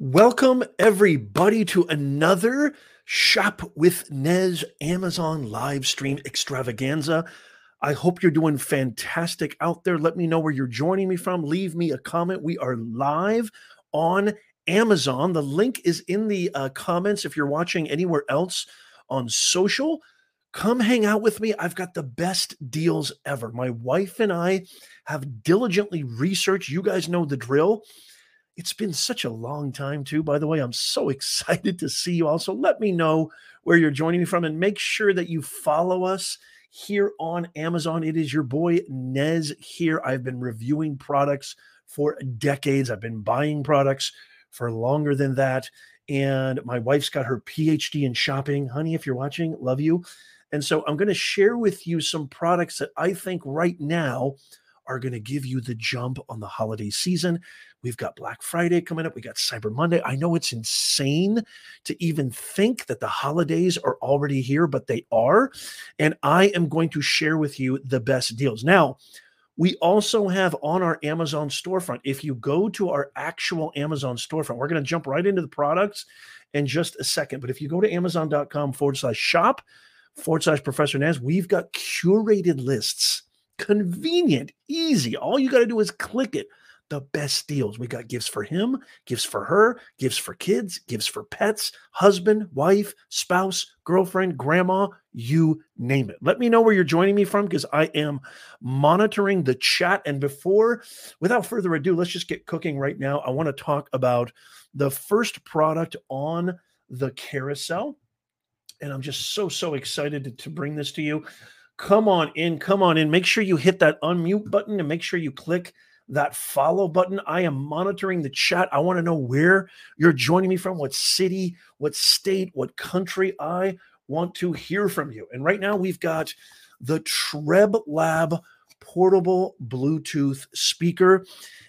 Welcome, everybody, to another Shop with Nez Amazon live stream extravaganza. I hope you're doing fantastic out there. Let me know where you're joining me from. Leave me a comment. We are live on Amazon. The link is in the uh, comments if you're watching anywhere else on social. Come hang out with me. I've got the best deals ever. My wife and I have diligently researched. You guys know the drill it's been such a long time, too, by the way. I'm so excited to see you all. So let me know where you're joining me from and make sure that you follow us here on Amazon. It is your boy Nez here. I've been reviewing products for decades, I've been buying products for longer than that. And my wife's got her PhD in shopping. Honey, if you're watching, love you. And so I'm going to share with you some products that I think right now are going to give you the jump on the holiday season. We've got Black Friday coming up. We got Cyber Monday. I know it's insane to even think that the holidays are already here, but they are. And I am going to share with you the best deals. Now, we also have on our Amazon storefront, if you go to our actual Amazon storefront, we're going to jump right into the products in just a second. But if you go to amazon.com forward slash shop forward slash Professor Nez, we've got curated lists convenient, easy. All you got to do is click it. The best deals. We got gifts for him, gifts for her, gifts for kids, gifts for pets, husband, wife, spouse, girlfriend, grandma, you name it. Let me know where you're joining me from because I am monitoring the chat. And before, without further ado, let's just get cooking right now. I want to talk about the first product on the carousel. And I'm just so, so excited to, to bring this to you. Come on in, come on in. Make sure you hit that unmute button and make sure you click that follow button. I am monitoring the chat. I want to know where you're joining me from, what city, what state, what country. I want to hear from you. And right now we've got the Treb Lab portable Bluetooth speaker.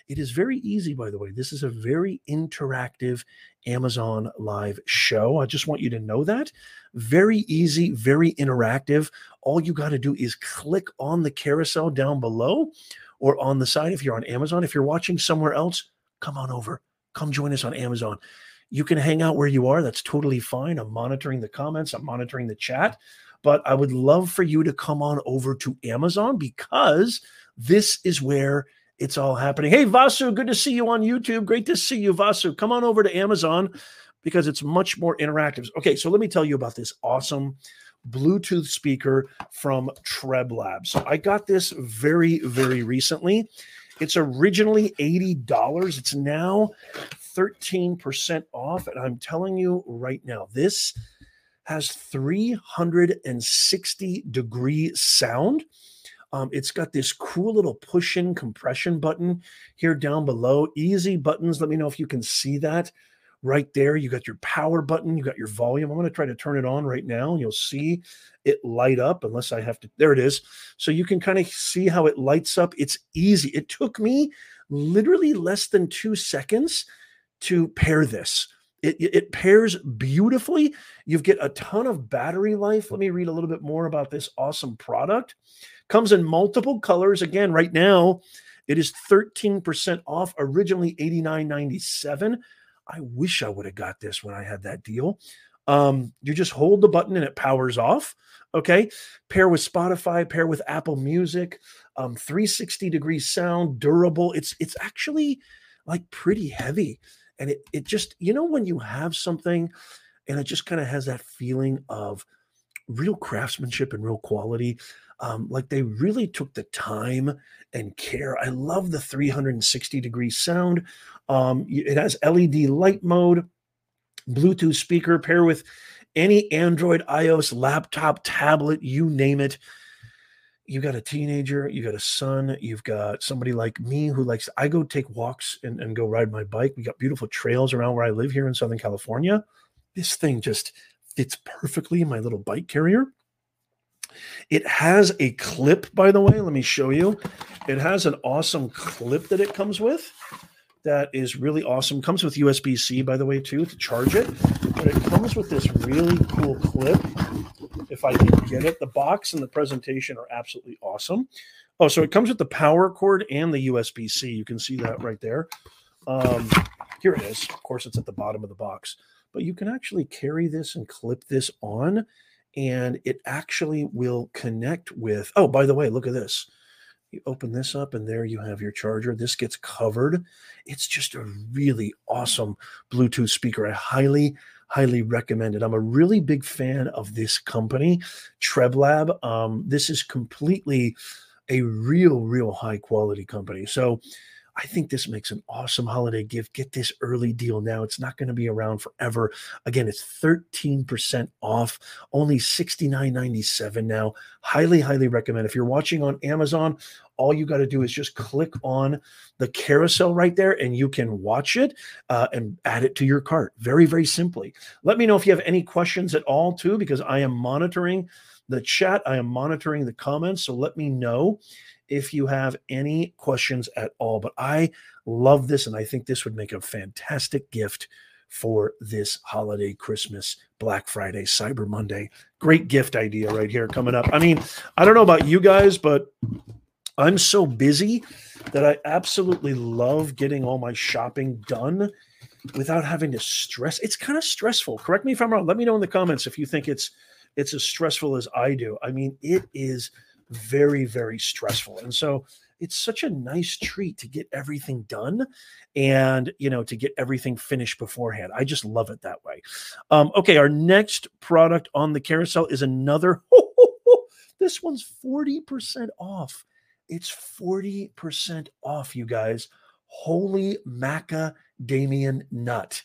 It is very easy, by the way. This is a very interactive Amazon Live show. I just want you to know that. Very easy, very interactive. All you got to do is click on the carousel down below or on the side if you're on Amazon. If you're watching somewhere else, come on over. Come join us on Amazon. You can hang out where you are. That's totally fine. I'm monitoring the comments, I'm monitoring the chat. But I would love for you to come on over to Amazon because this is where it's all happening. Hey, Vasu, good to see you on YouTube. Great to see you, Vasu. Come on over to Amazon because it's much more interactive. Okay, so let me tell you about this awesome Bluetooth speaker from TrebLab. So I got this very, very recently. It's originally $80. It's now 13% off. And I'm telling you right now, this has 360 degree sound. Um, it's got this cool little push in compression button here down below. Easy buttons. Let me know if you can see that right there. You got your power button, you got your volume. I'm going to try to turn it on right now and you'll see it light up unless I have to. There it is. So you can kind of see how it lights up. It's easy. It took me literally less than two seconds to pair this. It, it pairs beautifully. You get a ton of battery life. Let me read a little bit more about this awesome product. Comes in multiple colors. Again, right now, it is 13% off, originally $89.97. I wish I would have got this when I had that deal. Um, you just hold the button and it powers off. Okay. Pair with Spotify, pair with Apple Music, um, 360 degree sound, durable. It's it's actually like pretty heavy. And it it just, you know, when you have something and it just kind of has that feeling of real craftsmanship and real quality. Um, like they really took the time and care. I love the 360 degree sound. Um, it has LED light mode, Bluetooth speaker, pair with any Android, iOS, laptop, tablet, you name it. You got a teenager, you got a son, you've got somebody like me who likes, I go take walks and, and go ride my bike. We got beautiful trails around where I live here in Southern California. This thing just fits perfectly in my little bike carrier. It has a clip, by the way. Let me show you. It has an awesome clip that it comes with that is really awesome. Comes with USB C, by the way, too, to charge it. But it comes with this really cool clip. If I can get it, the box and the presentation are absolutely awesome. Oh, so it comes with the power cord and the USB C. You can see that right there. Um, here it is. Of course, it's at the bottom of the box, but you can actually carry this and clip this on, and it actually will connect with. Oh, by the way, look at this. You open this up, and there you have your charger. This gets covered. It's just a really awesome Bluetooth speaker. I highly, highly recommend it. I'm a really big fan of this company, TrebLab. Um, this is completely a real, real high quality company. So I think this makes an awesome holiday gift. Get this early deal now. It's not going to be around forever. Again, it's 13% off, only $69.97 now. Highly, highly recommend. If you're watching on Amazon, all you got to do is just click on the carousel right there and you can watch it uh, and add it to your cart. Very, very simply. Let me know if you have any questions at all, too, because I am monitoring the chat. I am monitoring the comments. So let me know if you have any questions at all. But I love this, and I think this would make a fantastic gift for this holiday, Christmas, Black Friday, Cyber Monday. Great gift idea right here coming up. I mean, I don't know about you guys, but I'm so busy that I absolutely love getting all my shopping done without having to stress. It's kind of stressful. Correct me if I'm wrong. Let me know in the comments if you think it's it's as stressful as I do. I mean, it is very, very stressful. And so it's such a nice treat to get everything done and you know to get everything finished beforehand. I just love it that way. Um, okay our next product on the carousel is another this one's 40% off. It's 40% off you guys. Holy macadamian nut.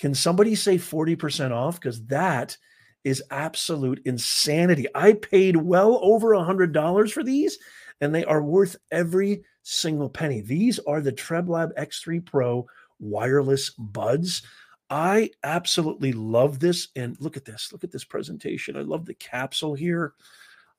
Can somebody say 40% off? Because that is absolute insanity. I paid well over a hundred dollars for these, and they are worth every single penny. These are the TrebLab X3 Pro wireless buds. I absolutely love this. And look at this. Look at this presentation. I love the capsule here.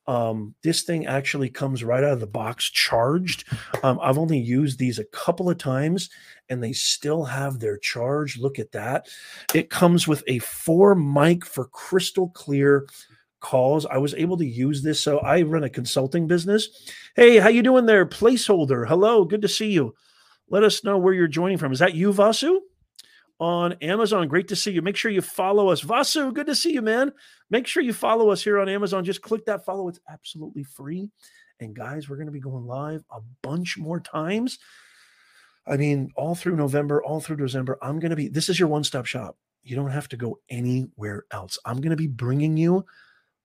Um, this thing actually comes right out of the box charged. Um, I've only used these a couple of times and they still have their charge. Look at that. It comes with a four mic for crystal clear calls. I was able to use this. So I run a consulting business. Hey, how you doing there? Placeholder. Hello. Good to see you. Let us know where you're joining from. Is that you, Vasu? On Amazon. Great to see you. Make sure you follow us. Vasu, good to see you, man. Make sure you follow us here on Amazon. Just click that follow, it's absolutely free. And guys, we're going to be going live a bunch more times. I mean, all through November, all through December, I'm going to be, this is your one stop shop. You don't have to go anywhere else. I'm going to be bringing you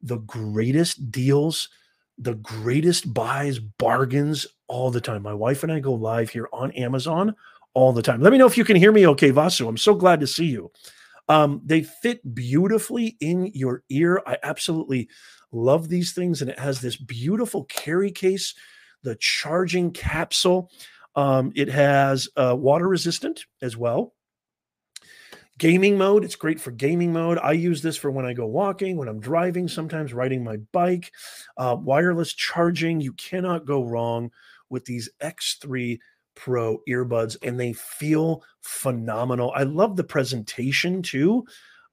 the greatest deals, the greatest buys, bargains all the time. My wife and I go live here on Amazon all the time. Let me know if you can hear me okay, Vasu. I'm so glad to see you. Um, they fit beautifully in your ear. I absolutely love these things. And it has this beautiful carry case, the charging capsule. Um, it has uh, water resistant as well. Gaming mode, it's great for gaming mode. I use this for when I go walking, when I'm driving, sometimes riding my bike. Uh, wireless charging, you cannot go wrong with these X3 Pro earbuds and they feel phenomenal. I love the presentation too.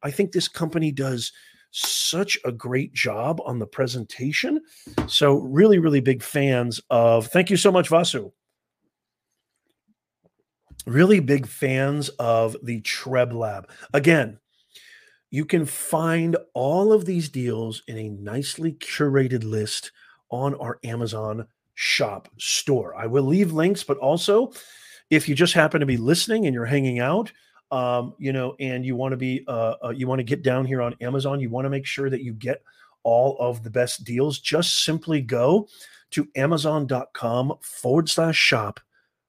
I think this company does such a great job on the presentation. So, really, really big fans of. Thank you so much, Vasu. Really big fans of the TrebLab. Again, you can find all of these deals in a nicely curated list on our Amazon shop store. I will leave links, but also if you just happen to be listening and you're hanging out, um, you know, and you want to be, uh, uh, you want to get down here on Amazon, you want to make sure that you get all of the best deals. Just simply go to amazon.com forward slash shop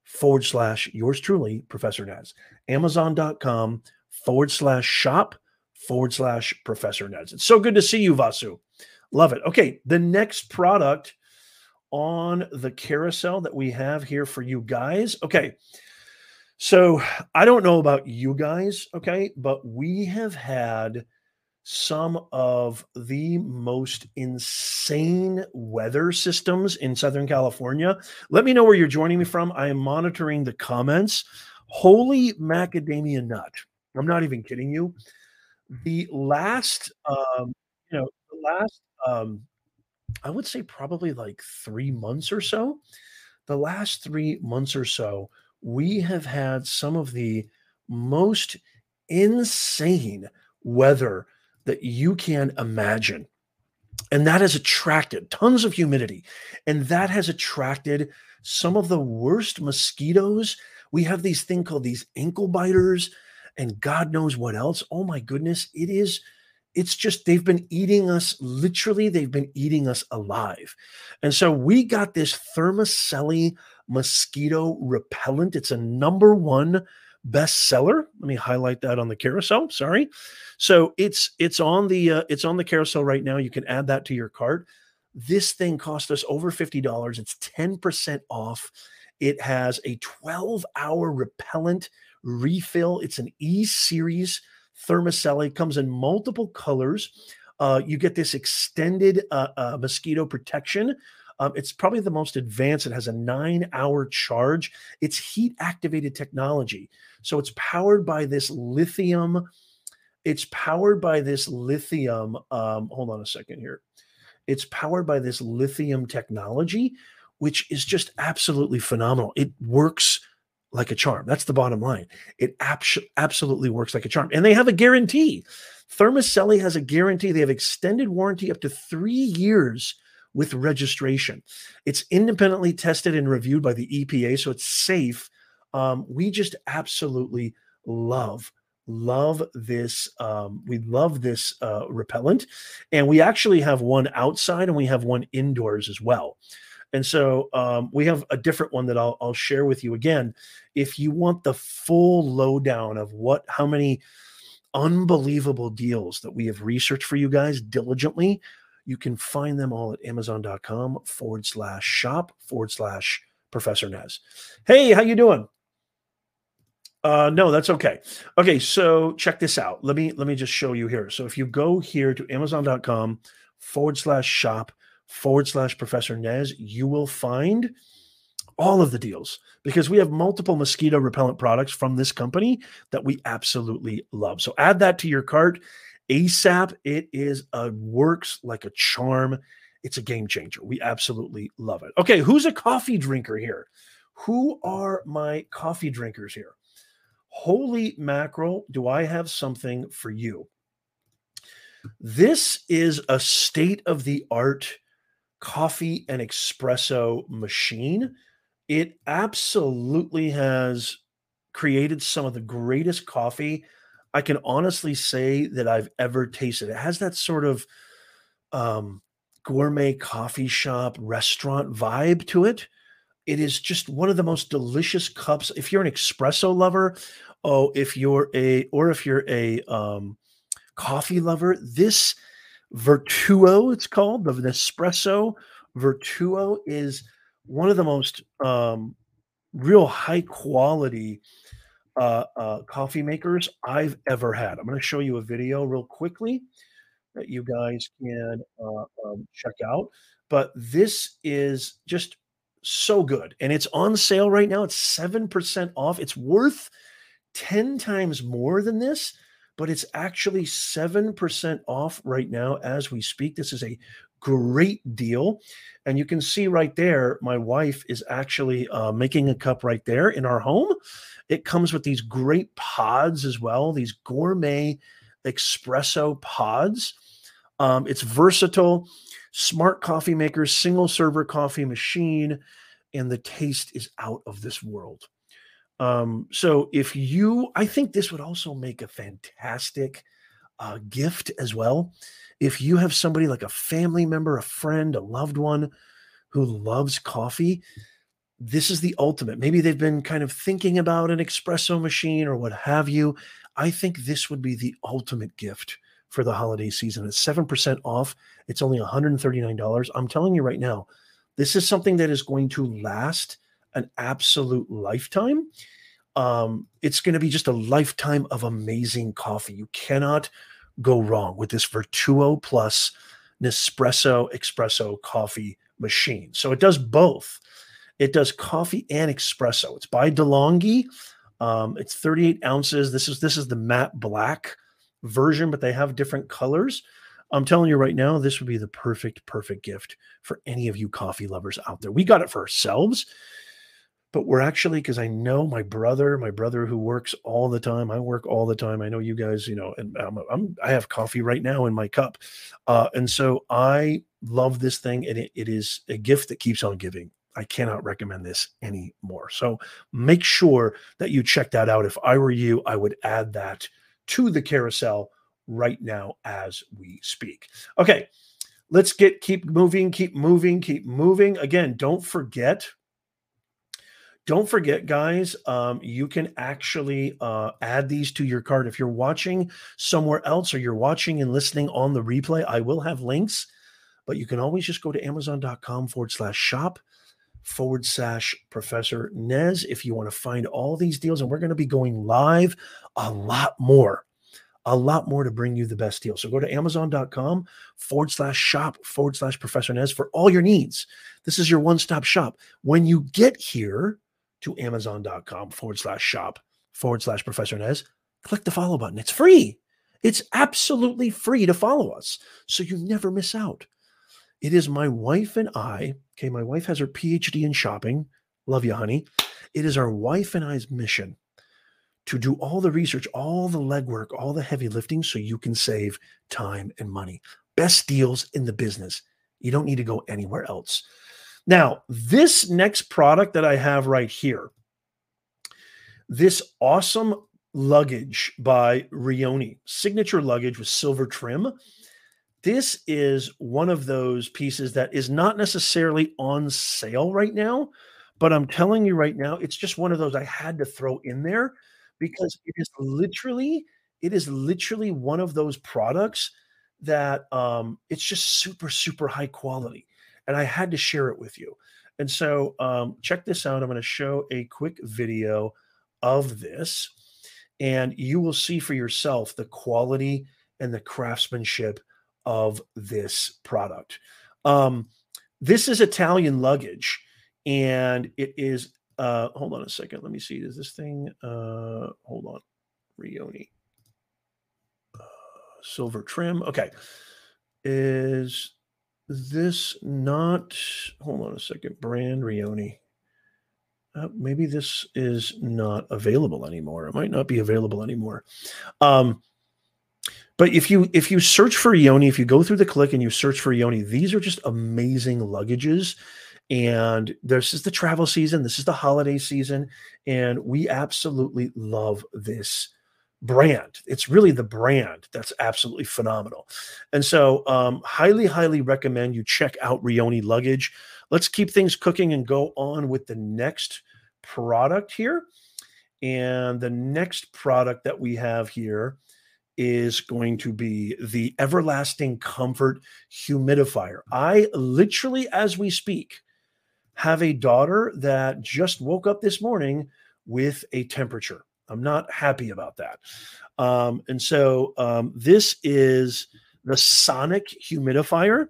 forward slash yours truly, Professor Nez. Amazon.com forward slash shop forward slash Professor Nez. It's so good to see you, Vasu. Love it. Okay, the next product on the carousel that we have here for you guys. Okay. So I don't know about you guys, okay, but we have had some of the most insane weather systems in Southern California. Let me know where you're joining me from. I am monitoring the comments. Holy macadamia nut. I'm not even kidding you. The last, um, you know, the last um, I would say probably like three months or so. The last three months or so, we have had some of the most insane weather that you can imagine. And that has attracted tons of humidity. And that has attracted some of the worst mosquitoes. We have these thing called these ankle biters and God knows what else. Oh my goodness, it is it's just they've been eating us literally they've been eating us alive. And so we got this Thermacell mosquito repellent. It's a number 1 bestseller. Let me highlight that on the carousel. Sorry. So it's it's on the uh, it's on the carousel right now. You can add that to your cart. This thing cost us over $50. It's 10% off. It has a 12 hour repellent refill. It's an E series Thermacell. It comes in multiple colors. Uh, you get this extended uh, uh, mosquito protection. Um, it's probably the most advanced. It has a nine hour charge. It's heat activated technology. So it's powered by this lithium. It's powered by this lithium. Um, hold on a second here. It's powered by this lithium technology, which is just absolutely phenomenal. It works like a charm. That's the bottom line. It absolutely works like a charm. And they have a guarantee. Thermacell has a guarantee. They have extended warranty up to three years with registration. It's independently tested and reviewed by the EPA, so it's safe. Um, we just absolutely love love this um, we love this uh, repellent and we actually have one outside and we have one indoors as well and so um, we have a different one that I'll, I'll share with you again if you want the full lowdown of what how many unbelievable deals that we have researched for you guys diligently you can find them all at amazon.com forward slash shop forward slash professor nez hey how you doing uh, no, that's okay. Okay, so check this out. Let me let me just show you here. So if you go here to Amazon.com forward slash shop forward slash Professor Nez, you will find all of the deals because we have multiple mosquito repellent products from this company that we absolutely love. So add that to your cart ASAP. It is a works like a charm. It's a game changer. We absolutely love it. Okay, who's a coffee drinker here? Who are my coffee drinkers here? Holy mackerel, do I have something for you? This is a state of the art coffee and espresso machine. It absolutely has created some of the greatest coffee I can honestly say that I've ever tasted. It has that sort of um, gourmet coffee shop restaurant vibe to it. It is just one of the most delicious cups. If you're an espresso lover, oh, if you're a or if you're a um, coffee lover, this Vertuo, it's called the Nespresso Vertuo, is one of the most um, real high quality uh, uh, coffee makers I've ever had. I'm going to show you a video real quickly that you guys can uh, um, check out. But this is just so good. And it's on sale right now. It's 7% off. It's worth 10 times more than this, but it's actually 7% off right now as we speak. This is a great deal. And you can see right there, my wife is actually uh, making a cup right there in our home. It comes with these great pods as well, these gourmet espresso pods. Um, it's versatile smart coffee maker, single server coffee machine, and the taste is out of this world. Um, so if you, I think this would also make a fantastic uh, gift as well. If you have somebody like a family member, a friend, a loved one who loves coffee, this is the ultimate. Maybe they've been kind of thinking about an espresso machine or what have you. I think this would be the ultimate gift for the holiday season. It's 7% off. It's only $139. I'm telling you right now, this is something that is going to last an absolute lifetime. Um, it's going to be just a lifetime of amazing coffee. You cannot go wrong with this Vertuo Plus Nespresso Espresso coffee machine. So it does both. It does coffee and espresso. It's by DeLonghi. Um, it's 38 ounces. This is this is the matte black version, but they have different colors. I'm telling you right now, this would be the perfect, perfect gift for any of you coffee lovers out there. We got it for ourselves. But we're actually because I know my brother, my brother who works all the time. I work all the time. I know you guys, you know, and I'm, I'm i have coffee right now in my cup, uh, and so I love this thing, and it, it is a gift that keeps on giving. I cannot recommend this anymore. So make sure that you check that out. If I were you, I would add that to the carousel right now as we speak. Okay, let's get keep moving, keep moving, keep moving. Again, don't forget don't forget, guys, um, you can actually uh, add these to your card. If you're watching somewhere else or you're watching and listening on the replay, I will have links, but you can always just go to amazon.com forward slash shop forward slash Professor Nez if you want to find all these deals. And we're going to be going live a lot more, a lot more to bring you the best deal. So go to amazon.com forward slash shop forward slash Professor Nez for all your needs. This is your one stop shop. When you get here, to amazon.com forward slash shop forward slash Professor Nez, click the follow button. It's free. It's absolutely free to follow us. So you never miss out. It is my wife and I. Okay, my wife has her PhD in shopping. Love you, honey. It is our wife and I's mission to do all the research, all the legwork, all the heavy lifting so you can save time and money. Best deals in the business. You don't need to go anywhere else. Now, this next product that I have right here, this awesome luggage by Rioni, signature luggage with silver trim. This is one of those pieces that is not necessarily on sale right now, but I'm telling you right now, it's just one of those I had to throw in there because it is literally, it is literally one of those products that um, it's just super, super high quality and I had to share it with you. And so, um, check this out. I'm going to show a quick video of this, and you will see for yourself the quality and the craftsmanship of this product. Um, this is Italian luggage, and it is. Uh, hold on a second. Let me see. Is this thing? Uh, hold on. Rioni. Uh, silver trim. Okay. Is this not hold on a second brand rioni. Uh, maybe this is not available anymore. It might not be available anymore. Um, but if you if you search for Rioni, if you go through the click and you search for Rioni, these are just amazing luggages. And this is the travel season, this is the holiday season, and we absolutely love this brand. It's really the brand that's absolutely phenomenal. And so, um, highly, highly recommend you check out Rioni Luggage. Let's keep things cooking and go on with the next product here. And the next product that we have here is going to be the Everlasting Comfort Humidifier. I literally, as we speak, have a daughter that just woke up this morning with a temperature. I'm not happy about that. Um, and so um, this is the Sonic humidifier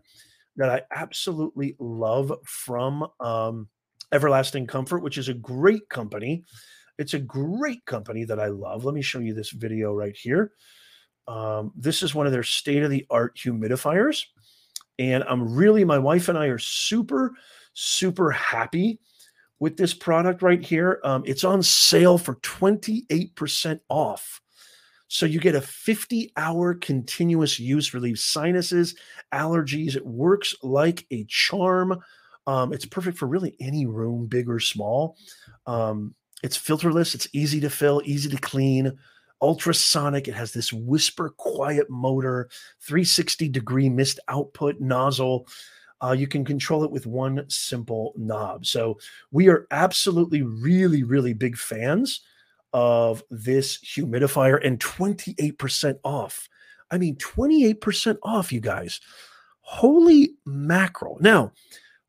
that I absolutely love from um, Everlasting Comfort, which is a great company. It's a great company that I love. Let me show you this video right here. Um, this is one of their state of the art humidifiers. And I'm really, my wife and I are super, super happy with this product right here. Um, it's on sale for 28% off. So you get a 50 hour continuous use, relieves sinuses, allergies. It works like a charm. Um, it's perfect for really any room, big or small. Um, it's filterless, it's easy to fill, easy to clean, ultrasonic. It has this whisper quiet motor, 360 degree mist output nozzle. Uh, you can control it with one simple knob. So we are absolutely, really, really big fans of this humidifier and 28% off. I mean, 28% off, you guys. Holy mackerel. Now,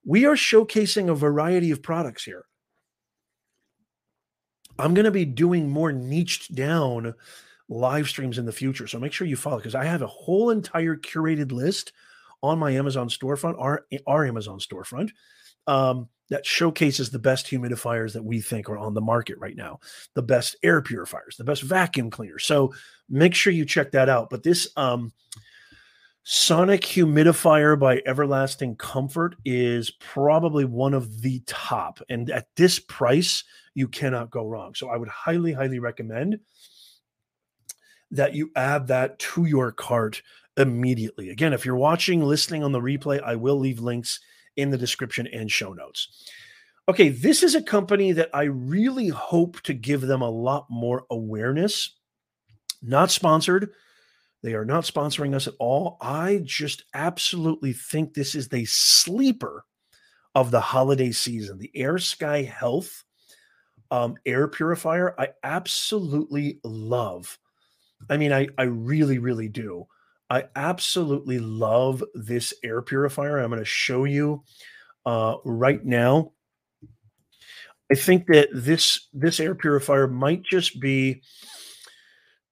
we are showcasing a variety of products here. I'm going to be doing more niched down live streams in the future. So make sure you follow because I have a whole entire curated list on my Amazon storefront, our, our Amazon storefront, um, that showcases the best humidifiers that we think are on the market right now, the best air purifiers, the best vacuum cleaners. So make sure you check that out. But this um, Sonic Humidifier by Everlasting Comfort is probably one of the top. And at this price, you cannot go wrong. So I would highly, highly recommend that you add that to your cart immediately. Again, if you're watching, listening on the replay, I will leave links in the description and show notes. Okay, this is a company that I really hope to give them a lot more awareness. Not sponsored. They are not sponsoring us at all. I just absolutely think this is the sleeper of the holiday season. The Air Sky Health um, air purifier, I absolutely love. I mean, I, I really, really do. I absolutely love this air purifier. I'm going to show you uh, right now. I think that this this air purifier might just be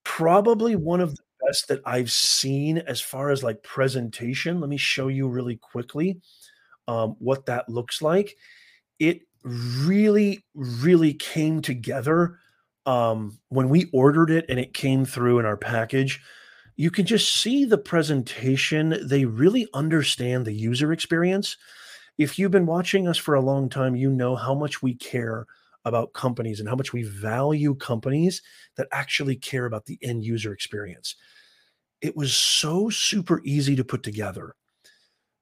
probably one of the best that I've seen as far as like presentation. Let me show you really quickly um, what that looks like. It really, really came together um, when we ordered it and it came through in our package you can just see the presentation. They really understand the user experience. If you've been watching us for a long time, you know how much we care about companies and how much we value companies that actually care about the end user experience. It was so super easy to put together.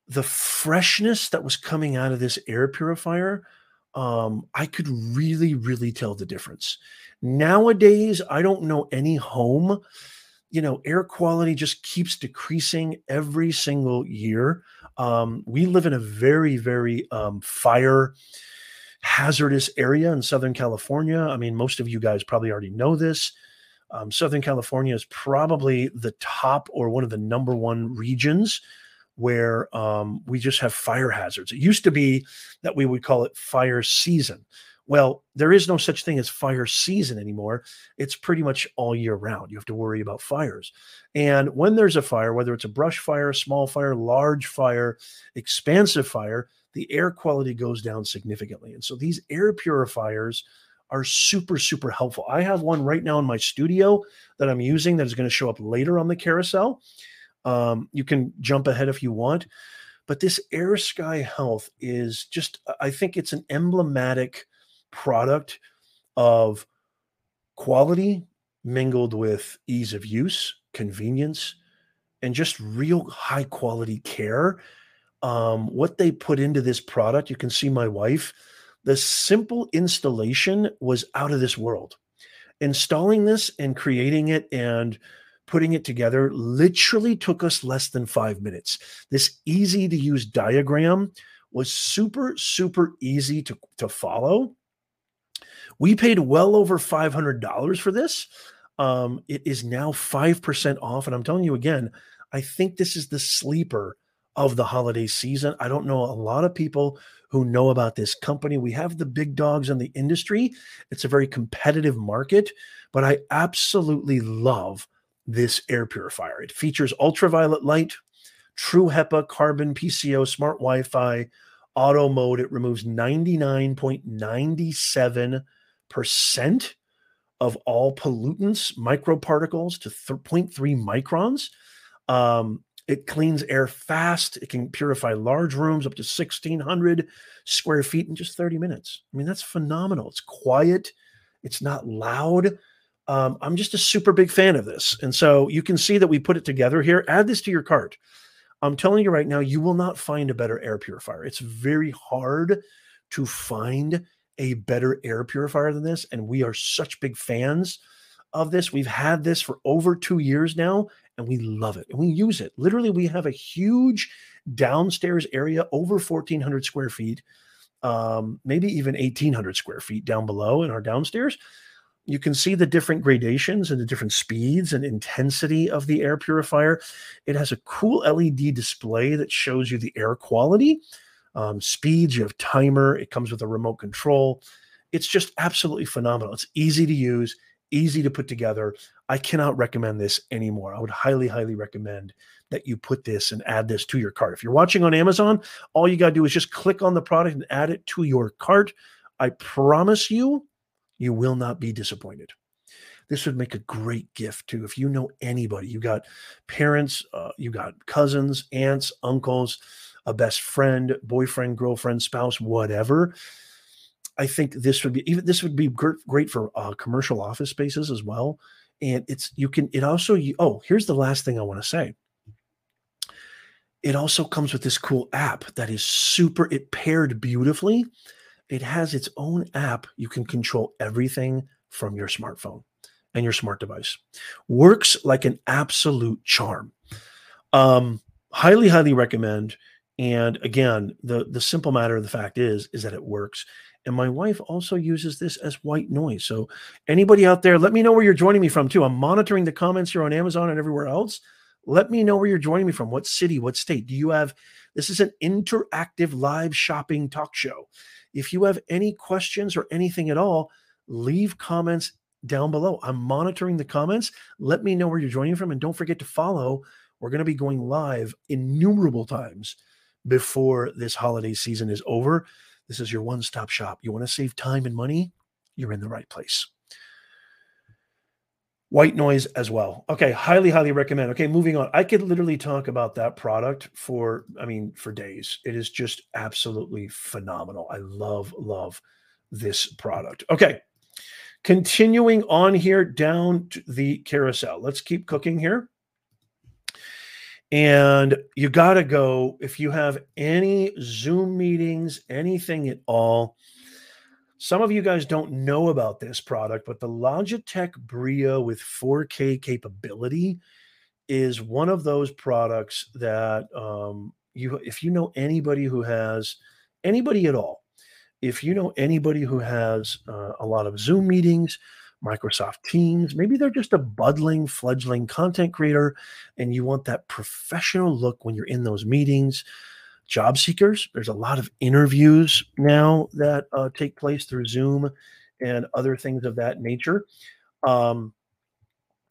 The freshness that was coming out of this air purifier, um, I could really, really tell the difference. Nowadays, I don't know any home you know, air quality just keeps decreasing every single year. Um, we live in a very, very um, fire hazardous area in Southern California. I mean, most of you guys probably already know this. Um, Southern California is probably the top or one of the number one regions where um, we just have fire hazards. It used to be that we would call it fire season. Well, there is no such thing as fire season anymore. It's pretty much all year round. You have to worry about fires. And when there's a fire, whether it's a brush fire, small fire, large fire, expansive fire, the air quality goes down significantly. And so these air purifiers are super, super helpful. I have one right now in my studio that I'm using that is going to show up later on the carousel. Um, you can jump ahead if you want. But this Air Sky Health is just, I think it's an emblematic product of quality mingled with ease of use, convenience, and just real high quality care. Um, what they put into this product, you can see my wife, the simple installation was out of this world. Installing this and creating it and putting it together literally took us less than five minutes. This easy to use diagram was super, super easy to, to follow. We paid well over $500 for this. Um, it is now 5% off. And I'm telling you again, I think this is the sleeper of the holiday season. I don't know a lot of people who know about this company. We have the big dogs in the industry. It's a very competitive market, but I absolutely love this air purifier. It features ultraviolet light, true HEPA, carbon, PCO, smart Wi Fi, auto mode. It removes 99.97 percent of all pollutants, microparticles to 0.3 microns. Um, it cleans air fast. It can purify large rooms up to 1,600 square feet in just 30 minutes. I mean, that's phenomenal. It's quiet, it's not loud. Um, I'm just a super big fan of this. And so you can see that we put it together here. Add this to your cart. I'm telling you right now, you will not find a better air purifier. It's very hard to find a better air purifier than this. And we are such big fans of this. We've had this for over two years now, and we love it. And we use it. Literally, we have a huge downstairs area, over 1,400 square feet, um, maybe even 1,800 square feet down below in our downstairs. You can see the different gradations and the different speeds and intensity of the air purifier. It has a cool LED display that shows you the air quality um, speeds, you have timer, it comes with a remote control. It's just absolutely phenomenal. It's easy to use, easy to put together. I cannot recommend this anymore. I would highly, highly recommend that you put this and add this to your cart. If you're watching on Amazon, all you got to do is just click on the product and add it to your cart. I promise you, you will not be disappointed. this would make a great gift too. If you know anybody, you got parents, uh, you got cousins, aunts, uncles, a best friend, boyfriend, girlfriend, spouse, whatever. I think this would be even this would be great for uh, commercial office spaces as well. And it's you can it also you, oh here's the last thing I want to say. It also comes with this cool app that is super. It paired beautifully. It has its own app. You can control everything from your smartphone and your smart device. Works like an absolute charm. Um, highly, highly recommend. And again, the the simple matter of the fact is is that it works. And my wife also uses this as white noise. So anybody out there, let me know where you're joining me from too. I'm monitoring the comments here on Amazon and everywhere else. Let me know where you're joining me from. What city, what state? Do you have this is an interactive live shopping talk show. If you have any questions or anything at all, leave comments down below. I'm monitoring the comments. Let me know where you're joining from. And don't forget to follow. We're going to be going live innumerable times before this holiday season is over. This is your one stop shop. You want to save time and money? You're in the right place. White noise as well. Okay, highly, highly recommend. Okay, moving on. I could literally talk about that product for, I mean, for days. It is just absolutely phenomenal. I love, love this product. Okay, Continuing on here down the carousel. Let's keep cooking here. And you got to go if you have any Zoom meetings, anything at all. Some of you guys don't know about this product, but the Logitech Brio with 4K capability is one of those products that um, you, if you know anybody who has anybody at all, if you know anybody who has uh, a lot of Zoom meetings, Microsoft Teams, maybe they're just a budding, fledgling content creator, and you want that professional look when you're in those meetings. Job seekers, there's a lot of interviews now that uh, take place through Zoom and other things of that nature. Um,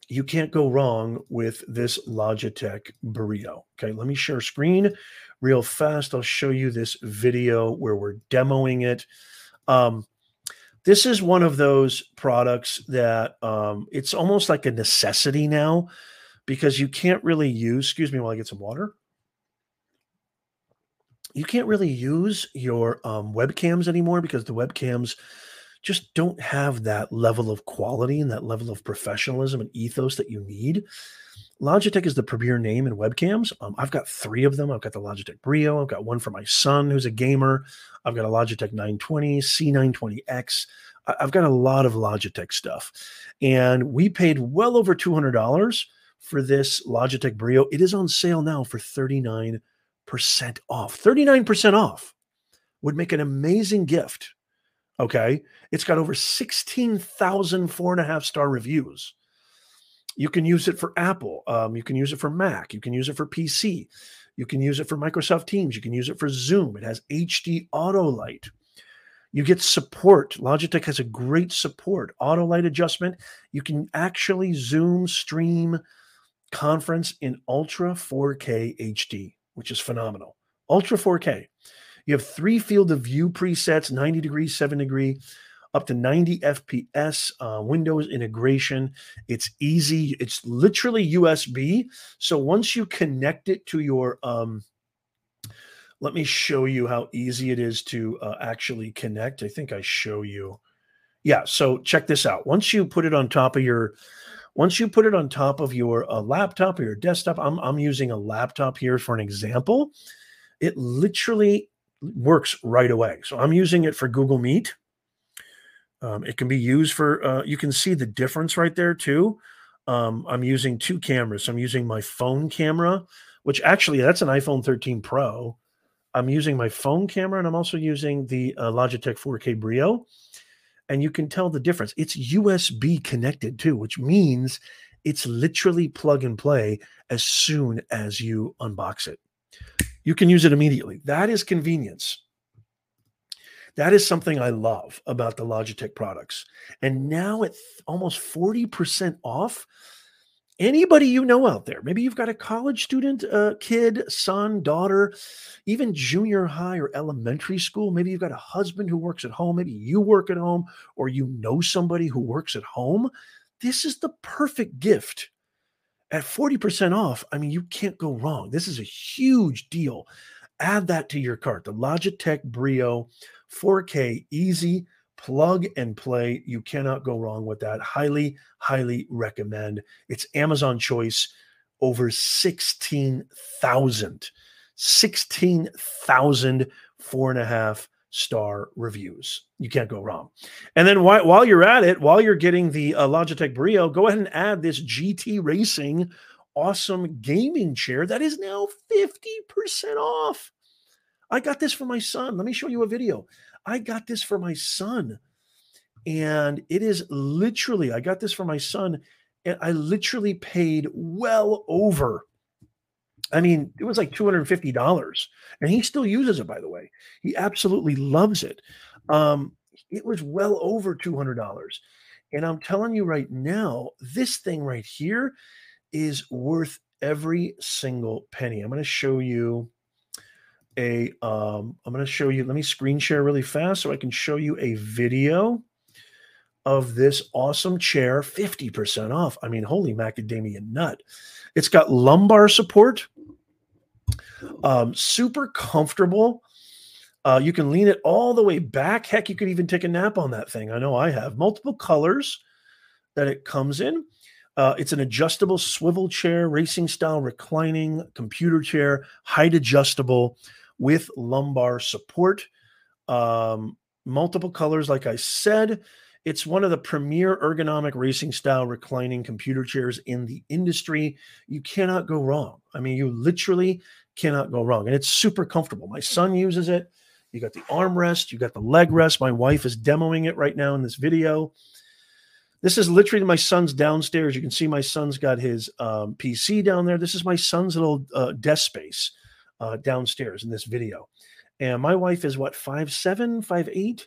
you can't go wrong with this Logitech burrito. Okay, let me share screen real fast. I'll show you this video where we're demoing it. Um, this is one of those products that um, it's almost like a necessity now because you can't really use, excuse me while I get some water. You can't really use your um, webcams anymore because the webcams just don't have that level of quality and that level of professionalism and ethos that you need. Logitech is the premier name in webcams. Um, I've got three of them. I've got the Logitech Brio. I've got one for my son who's a gamer. I've got a Logitech 920, C920X. I've got a lot of Logitech stuff. And we paid well over $200 for this Logitech Brio. It is on sale now for 39% off. 39% off would make an amazing gift. Okay. It's got over 16,000 four and a half star reviews. You can use it for Apple. Um, you can use it for Mac. You can use it for PC. You can use it for Microsoft Teams. You can use it for Zoom. It has HD auto light. You get support. Logitech has a great support, auto light adjustment. You can actually Zoom stream conference in Ultra 4K HD, which is phenomenal. Ultra 4K. You have three field of view presets 90 degrees, 7 degree, up to 90 FPS, uh, Windows integration. It's easy. It's literally USB. So once you connect it to your, um, let me show you how easy it is to uh, actually connect. I think I show you. Yeah. So check this out. Once you put it on top of your, once you put it on top of your uh, laptop or your desktop, I'm, I'm using a laptop here for an example. It literally works right away. So I'm using it for Google Meet. Um, it can be used for, uh, you can see the difference right there too. Um, I'm using two cameras. I'm using my phone camera, which actually that's an iPhone 13 Pro. I'm using my phone camera and I'm also using the uh, Logitech 4K Brio. And you can tell the difference. It's USB connected too, which means it's literally plug and play as soon as you unbox it. You can use it immediately. That is convenience. That is something I love about the Logitech products. And now at almost 40% off, anybody you know out there, maybe you've got a college student, uh, kid, son, daughter, even junior high or elementary school. Maybe you've got a husband who works at home. Maybe you work at home or you know somebody who works at home. This is the perfect gift. At 40% off, I mean, you can't go wrong. This is a huge deal. Add that to your cart. The Logitech Brio 4K easy plug and play. You cannot go wrong with that. Highly, highly recommend. It's Amazon choice over 16,000. 16,000 four and a half star reviews. You can't go wrong. And then while, while you're at it, while you're getting the uh, Logitech Brio, go ahead and add this GT Racing awesome gaming chair that is now 50% off. I got this for my son. Let me show you a video. I got this for my son. And it is literally, I got this for my son, and I literally paid well over. I mean, it was like $250. And he still uses it, by the way. He absolutely loves it. Um, it was well over $200. And I'm telling you right now, this thing right here is worth every single penny. I'm going to show you a um, I'm going to show you, let me screen share really fast so I can show you a video of this awesome chair, 50% off. I mean, holy macadamia nut. It's got lumbar support, um, super comfortable. Uh, you can lean it all the way back. Heck, you could even take a nap on that thing. I know I have multiple colors that it comes in. Uh, it's an adjustable swivel chair, racing style reclining computer chair, height adjustable with lumbar support. Um, multiple colors, like I said. It's one of the premier ergonomic racing style reclining computer chairs in the industry. You cannot go wrong. I mean, you literally cannot go wrong. And it's super comfortable. My son uses it. You got the armrest, you got the leg rest. My wife is demoing it right now in this video. This is literally my son's downstairs. You can see my son's got his um, PC down there. This is my son's little uh, desk space uh, downstairs in this video. And my wife is what, five seven, five eight,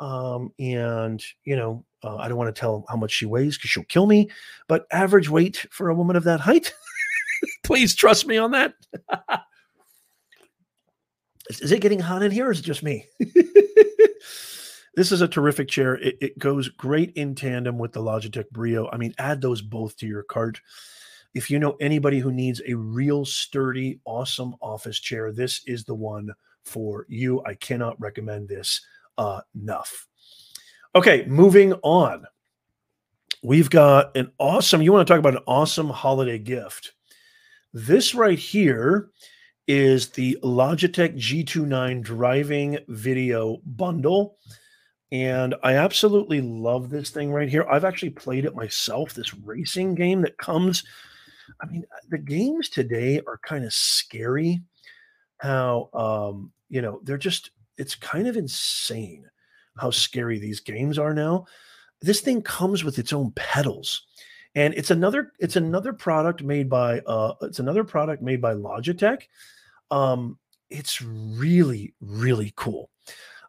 um, and you know, uh, I don't want to tell how much she weighs because she'll kill me. But average weight for a woman of that height, please trust me on that. is it getting hot in here, or is it just me? this is a terrific chair. It, it, goes great in tandem with the Logitech Brio. I mean, add those both to your cart. If you know anybody who needs a real sturdy, awesome office chair, this is the one for you. I cannot recommend this enough. Okay, moving on. We've got an awesome, you want to talk about an awesome holiday gift. This right here is the Logitech G29 driving video bundle. And I absolutely love this thing right here. I've actually played it myself, this racing game that comes I mean, uh, the games today are kind of scary. How um, you know, they're just it's kind of insane how scary these games are now. This thing comes with its own pedals. And it's another it's another product made by uh it's another product made by Logitech. Um it's really really cool.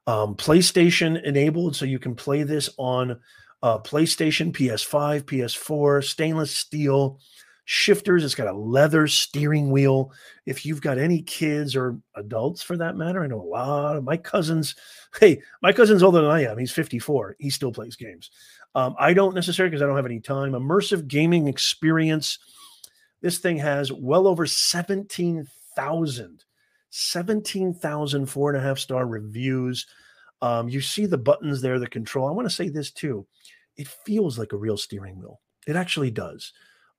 Um PlayStation enabled so you can play this on uh PlayStation, PS5, PS4, stainless steel shifters. It's got a leather steering wheel. If you've got any kids or adults for that matter, I know a lot of my cousins. Hey, my cousin's older than I am. He's 54. He still plays games. Um, I don't necessarily because I don't have any time. Immersive gaming experience. This thing has well over 17,000, 17,000 four and a half star reviews. Um, you see the buttons there, the control. I want to say this too. It feels like a real steering wheel. It actually does.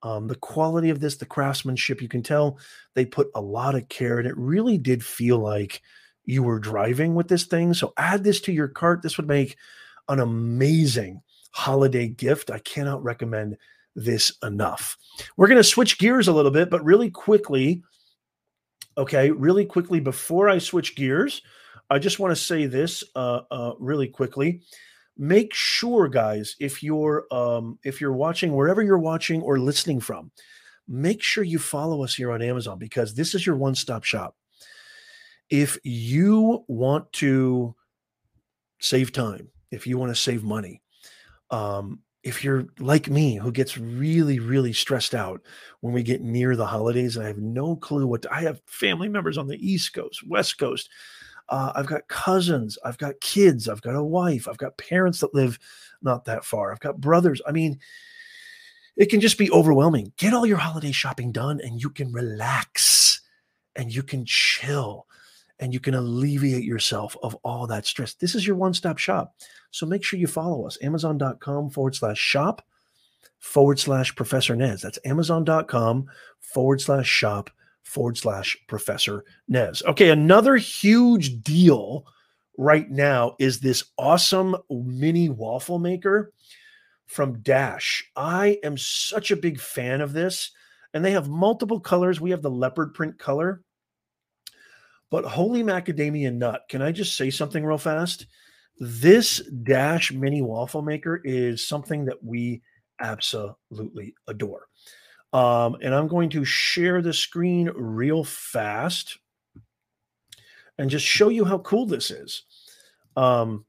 Um, the quality of this, the craftsmanship, you can tell they put a lot of care, and it really did feel like you were driving with this thing. So add this to your cart. This would make an amazing holiday gift. I cannot recommend this enough. We're going to switch gears a little bit, but really quickly, okay, really quickly before I switch gears, I just want to say this uh, uh, really quickly make sure guys if you're um, if you're watching wherever you're watching or listening from make sure you follow us here on amazon because this is your one-stop shop. If you want to save time if you want to save money um, if you're like me who gets really really stressed out when we get near the holidays and i have no clue what to, i have family members on the east coast west coast uh, I've got cousins, I've got kids, I've got a wife, I've got parents that live not that far, I've got brothers. I mean, it can just be overwhelming. Get all your holiday shopping done and you can relax and you can chill and you can alleviate yourself of all that stress. This is your one stop shop. So make sure you follow us amazon.com forward slash shop forward slash Professor Nez. That's amazon.com forward slash shop forward slash Professor Nez. Okay, another huge deal right now is this awesome mini waffle maker from Dash. I am such a big fan of this, and they have multiple colors. We have the leopard print color. But holy macadamia nut, can I just say something real fast? This Dash mini waffle maker is something that we absolutely adore. Um, and I'm going to share the screen real fast and just show you how cool this is. Um,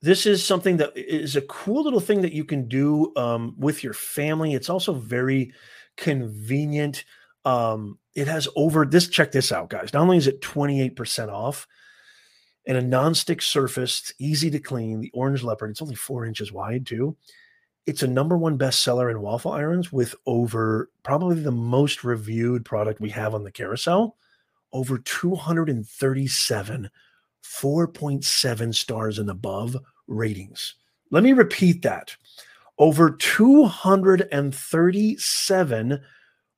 this is something that is a cool little thing that you can do um, with your family. It's also very convenient. Um, it has over this. Check this out, guys. Not only is it 28% off and a non-stick surface, it's easy to clean. The orange leopard, it's only four inches wide too. It's a number one bestseller in waffle irons with over probably the most reviewed product we have on the carousel. Over 237 4.7 stars and above ratings. Let me repeat that. Over 237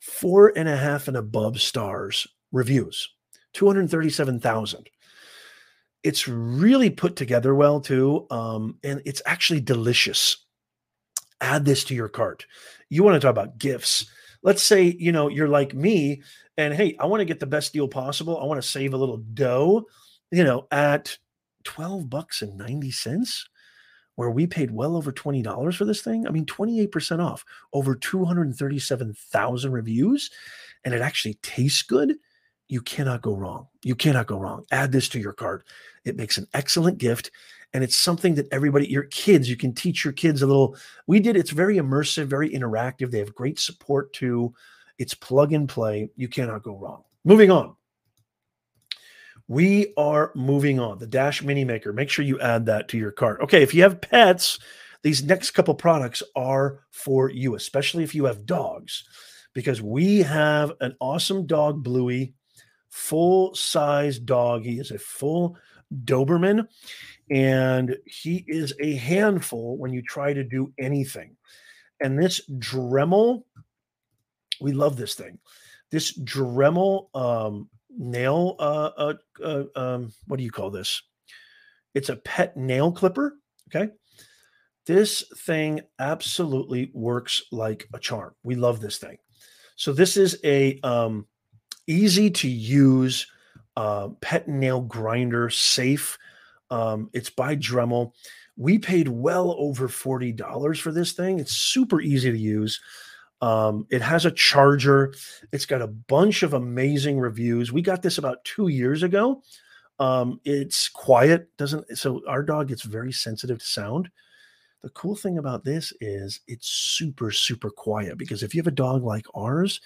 four and a half and above stars reviews, 237,000. It's really put together well too. Um, and it's actually delicious. Add this to your cart. You want to talk about gifts. Let's say, you know, you're like me and hey, I want to get the best deal possible. I want to save a little dough, you know, at 12 bucks and 90 cents where we paid well over $20 for this thing. I mean, 28% off, over 237,000 reviews, and it actually tastes good. You cannot go wrong. You cannot go wrong. Add this to your cart. It makes an excellent gift. And it's something that everybody, your kids, you can teach your kids a little. We did, it's very immersive, very interactive. They have great support too. It's plug and play. You cannot go wrong. Moving on. We are moving on. The Dash Mini Maker. Make sure you add that to your cart. Okay, if you have pets, these next couple products are for you, especially if you have dogs, because we have an awesome dog, Bluey, full size dog. He is a full Doberman, and he is a handful when you try to do anything. And this Dremel, we love this thing. This Dremel um, nail uh, uh, uh, um, what do you call this it's a pet nail clipper okay this thing absolutely works like a charm we love this thing so this is a um, easy to use uh, pet nail grinder safe um, it's by dremel we paid well over $40 for this thing it's super easy to use um, it has a charger. It's got a bunch of amazing reviews. We got this about two years ago. Um, it's quiet, doesn't so our dog gets very sensitive to sound. The cool thing about this is it's super, super quiet because if you have a dog like ours,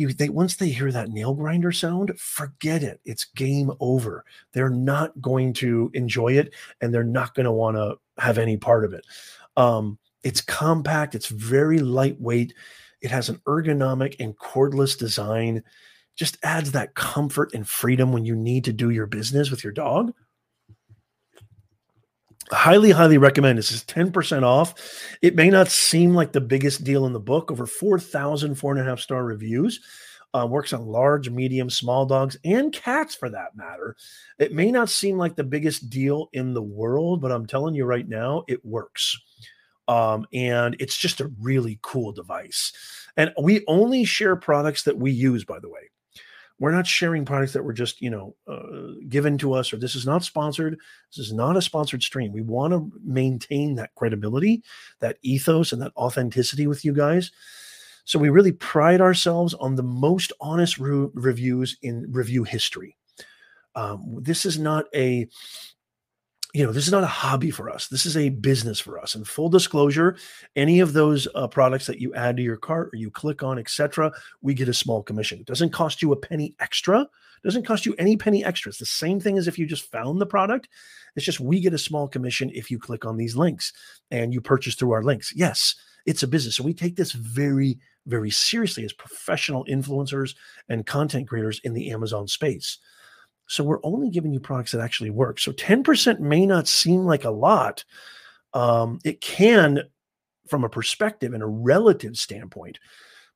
you they once they hear that nail grinder sound, forget it. It's game over. They're not going to enjoy it and they're not going to want to have any part of it. Um, it's compact, it's very lightweight. It has an ergonomic and cordless design. Just adds that comfort and freedom when you need to do your business with your dog. Highly, highly recommend. This is 10% off. It may not seem like the biggest deal in the book, over 4,000 four and a half star reviews. Uh, works on large, medium, small dogs and cats for that matter. It may not seem like the biggest deal in the world, but I'm telling you right now, it works. Um, and it's just a really cool device. And we only share products that we use, by the way. We're not sharing products that were just, you know, uh, given to us, or this is not sponsored. This is not a sponsored stream. We want to maintain that credibility, that ethos, and that authenticity with you guys. So we really pride ourselves on the most honest re- reviews in review history. Um, this is not a you know, this is not a hobby for us. This is a business for us. And full disclosure, any of those uh, products that you add to your cart or you click on, etc., we get a small commission. It doesn't cost you a penny extra. It doesn't cost you any penny extra. It's the same thing as if you just found the product. It's just we get a small commission if you click on these links and you purchase through our links. Yes, It's a business. So we take this very, very seriously as professional influencers and content creators in the Amazon space. So we're only giving you products that actually work. So 10% may not seem like a lot. Um, it can from a perspective and a relative standpoint.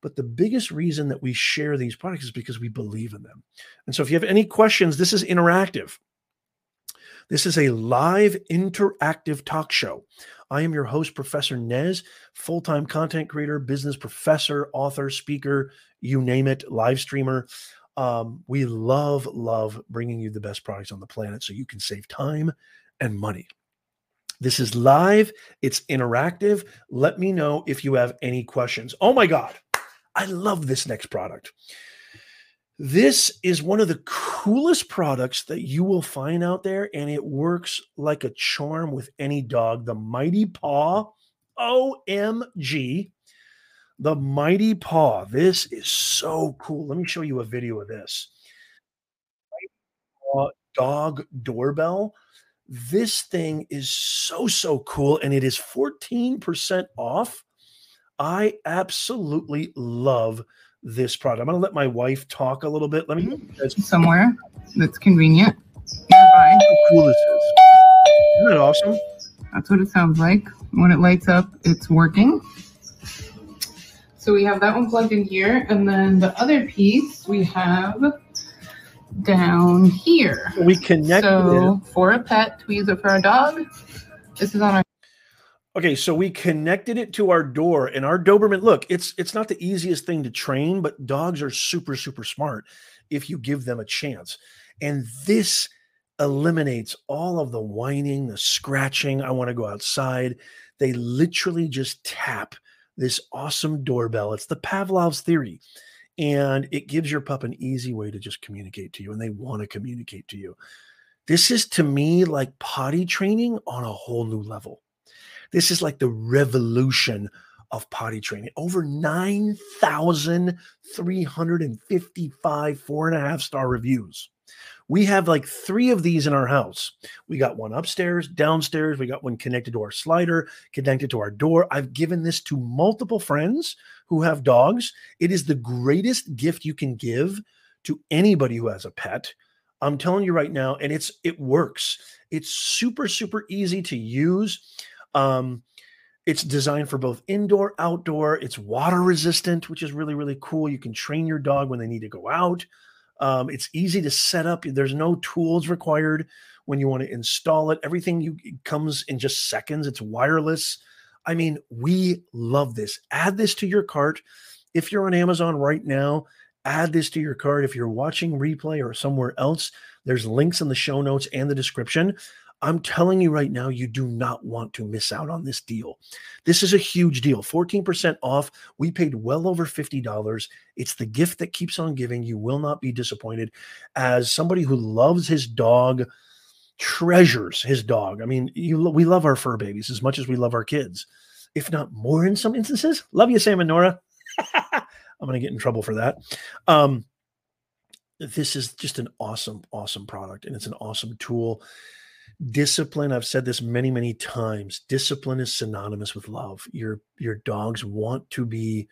But the biggest reason that we share these products is because we believe in them. And so if you have any questions, this is interactive. This is a live interactive talk show. I am your host, Professor Nez, full time content creator, business professor, author, speaker, you name it, live streamer. Um, we love, love bringing you the best products on the planet so you can save time and money. This is live, it's interactive. Let me know if you have any questions. Oh my God, I love this next product. This is one of the coolest products that you will find out there, and it works like a charm with any dog. The Mighty Paw, OMG, the Mighty Paw. This is so cool. Let me show you a video of this. Dog doorbell. This thing is so, so cool, and it is 14% off. I absolutely love this product. I'm going to let my wife talk a little bit. Let me mm-hmm. somewhere that's convenient nearby. How cool this is! Isn't that awesome? That's what it sounds like. When it lights up, it's working. So we have that one plugged in here, and then the other piece we have down here. We connect. So for a pet, we use it for our dog. This is on our Okay, so we connected it to our door, and our Doberman. Look, it's it's not the easiest thing to train, but dogs are super super smart if you give them a chance. And this eliminates all of the whining, the scratching. I want to go outside. They literally just tap this awesome doorbell. It's the Pavlov's theory. And it gives your pup an easy way to just communicate to you, and they want to communicate to you. This is to me like potty training on a whole new level this is like the revolution of potty training. Over 9,355 four and a half star reviews. We have like three of these in our house. We got one upstairs, downstairs. We got one connected to our slider, connected to our door. I've given this to multiple friends who have dogs. It is the greatest gift you can give to anybody who has a pet. I'm telling you right now, and it's it works. It's super super easy to use. Um, it's designed for both indoor, outdoor. It's water resistant, which is really, really cool. You can train your dog when they need to go out. Um, it's easy to set up. There's no tools required when you want to install it. Everything you comes in just seconds. It's wireless. I mean, we love this. Add this to your cart. If you're on Amazon right now, add this to your cart. If you're watching replay or somewhere else, there's links in the show notes and the description. I'm telling you right now, you do not want to miss out on this deal. This is a huge deal 14% off. We paid well over $50. It's the gift that keeps on giving. You will not be disappointed. As somebody who loves his dog, treasures his dog. I mean, you, we love our fur babies as much as we love our kids, if not more in some instances. Love you, Sam and Nora. I'm going to get in trouble for that. Um, this is just an awesome, awesome product, and it's an awesome tool. Discipline, I've said this many, many times. Discipline is synonymous with love. Your your dogs want to be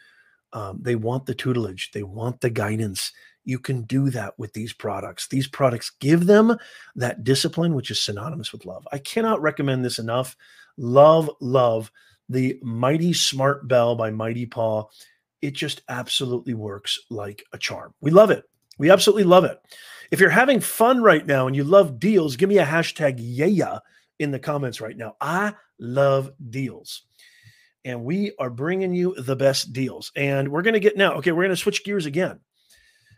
um, they want the tutelage, they want the guidance. You can do that with these products. These products give them that discipline, which is synonymous with love. I cannot recommend this enough. Love, love the Mighty Smart Bell by Mighty Paw. It just absolutely works like a charm. We love it. We absolutely love it. If you're having fun right now and you love deals, give me a hashtag yeah in the comments right now. I love deals. And we are bringing you the best deals. And we're going to get now, okay, we're going to switch gears again.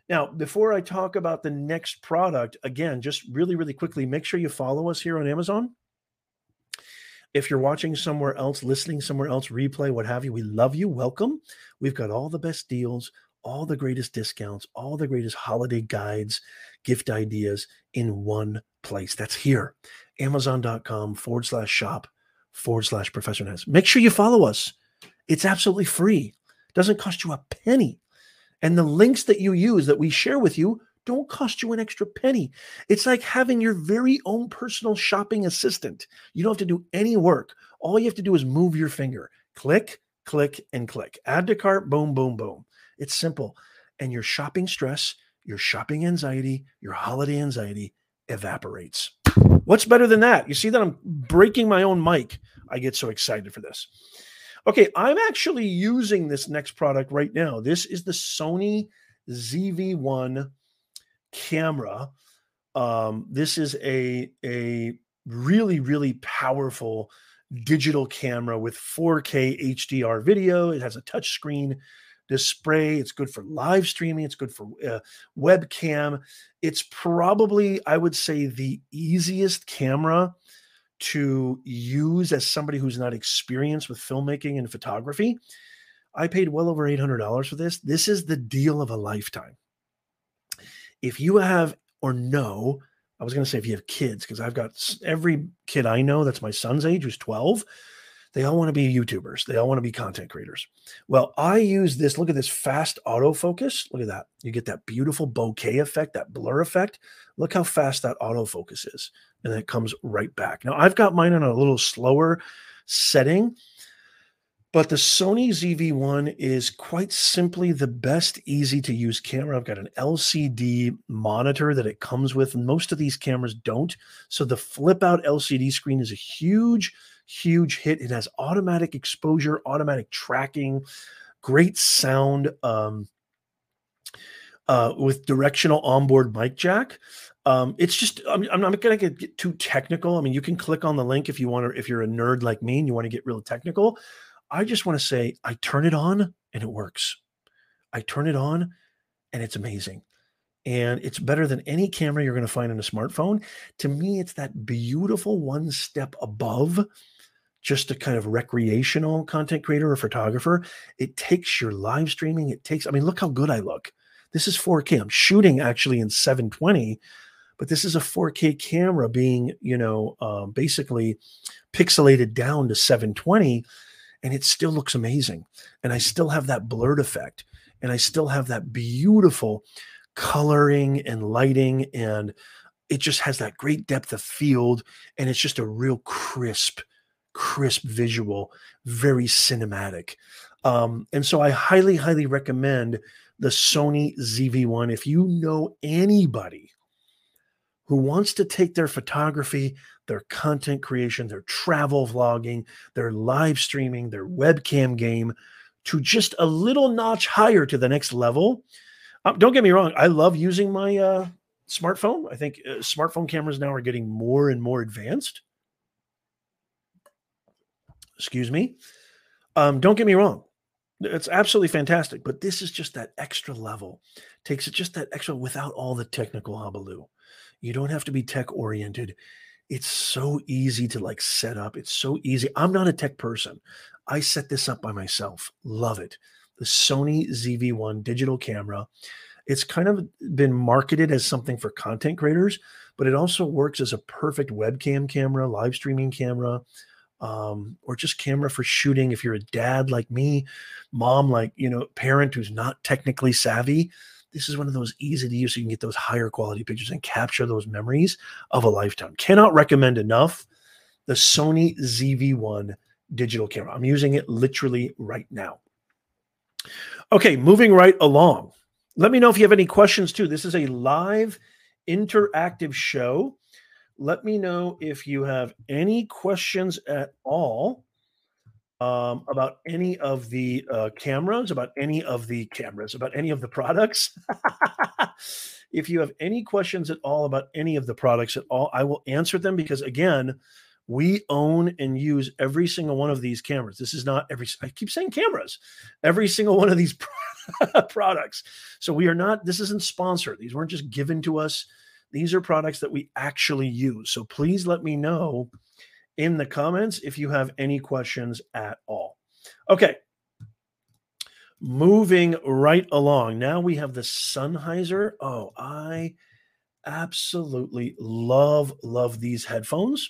Now, before I talk about the next product, again, just really, really quickly, make sure you follow us here on Amazon. If you're watching somewhere else, listening somewhere else, replay, what have you, we love you. Welcome. We've got all the best deals, all the greatest discounts, all the greatest holiday guides, gift ideas in one place. That's here, amazon.com forward slash shop forward slash professor Nez. Make sure you follow us. It's absolutely free, doesn't cost you a penny. And the links that you use that we share with you don't cost you an extra penny. It's like having your very own personal shopping assistant. You don't have to do any work. All you have to do is move your finger, click, click, and click. Add to cart, boom, boom, boom. It's simple. And your shopping stress, your shopping anxiety, your holiday anxiety evaporates. What's better than that? You see that I'm breaking my own mic. I get so excited for this. Okay, I'm actually using this next product right now. This is the Sony ZV1 camera. Um, this is a a really really powerful digital camera with 4K HDR video. It has a touch screen display. It's good for live streaming. It's good for uh, webcam. It's probably, I would say, the easiest camera to use as somebody who's not experienced with filmmaking and photography. I paid well over $800 for this. This is the deal of a lifetime. If you have or know, I was going to say if you have kids, because I've got every kid I know that's my son's age who's 12 they all want to be YouTubers. They all want to be content creators. Well, I use this. Look at this fast autofocus. Look at that. You get that beautiful bokeh effect, that blur effect. Look how fast that autofocus is. And then it comes right back. Now, I've got mine on a little slower setting, but the Sony ZV1 is quite simply the best easy to use camera. I've got an LCD monitor that it comes with. Most of these cameras don't. So the flip out LCD screen is a huge huge hit. It has automatic exposure, automatic tracking, great sound um, uh, with directional onboard mic jack. Um, it's just I'm, I'm not going to get too technical. I mean, you can click on the link if you want to. If you're a nerd like me and you want to get real technical, I just want to say I turn it on and it works. I turn it on and it's amazing and it's better than any camera you're going to find in a smartphone. To me, it's that beautiful one step above just a kind of recreational content creator or photographer. It takes your live streaming. It takes, I mean, look how good I look. This is 4K. I'm shooting actually in 720, but this is a 4K camera being, you know, um, basically pixelated down to 720, and it still looks amazing. And I still have that blurred effect, and I still have that beautiful coloring and lighting, and it just has that great depth of field, and it's just a real crisp crisp visual, very cinematic. Um, and so I highly, highly recommend the Sony ZV1. If you know anybody who wants to take their photography, their content creation, their travel vlogging, their live streaming, their webcam game to just a little notch higher to the next level. Um, don't get me wrong, I love using my uh, smartphone. I think uh, smartphone cameras now are getting more and more advanced excuse me. Um, don't get me wrong. It's absolutely fantastic, but this is just that extra level. Takes it just that extra without all the technical hullabaloo. You don't have to be tech oriented. It's so easy to like set up. It's so easy. I'm not a tech person. I set this up by myself. Love it. The Sony ZV1 digital camera. It's kind of been marketed as something for content creators, but it also works as a perfect webcam camera, live streaming camera um, or just camera for shooting. If you're a dad like me, mom like you know, parent who's not technically savvy, this is one of those easy to use. So you can get those higher quality pictures and capture those memories of a lifetime. Cannot recommend enough the Sony ZV1 digital camera. I'm using it literally right now. Okay, moving right along. Let me know if you have any questions too. This is a live interactive show let me know if you have any questions at all um, about any of the uh, cameras, about any of the cameras, about any of the products. if you have any questions at all about any of the products at all, I will answer them because, again, we own and use every single one of these cameras. This is not every, I keep saying cameras, every single one of these products. So we are not, this isn't sponsored. These weren't just given to us these are products that we actually use. So please let me know in the comments if you have any questions at all. Okay. Moving right along. Now we have the Sennheiser. Oh, I absolutely love, love these headphones.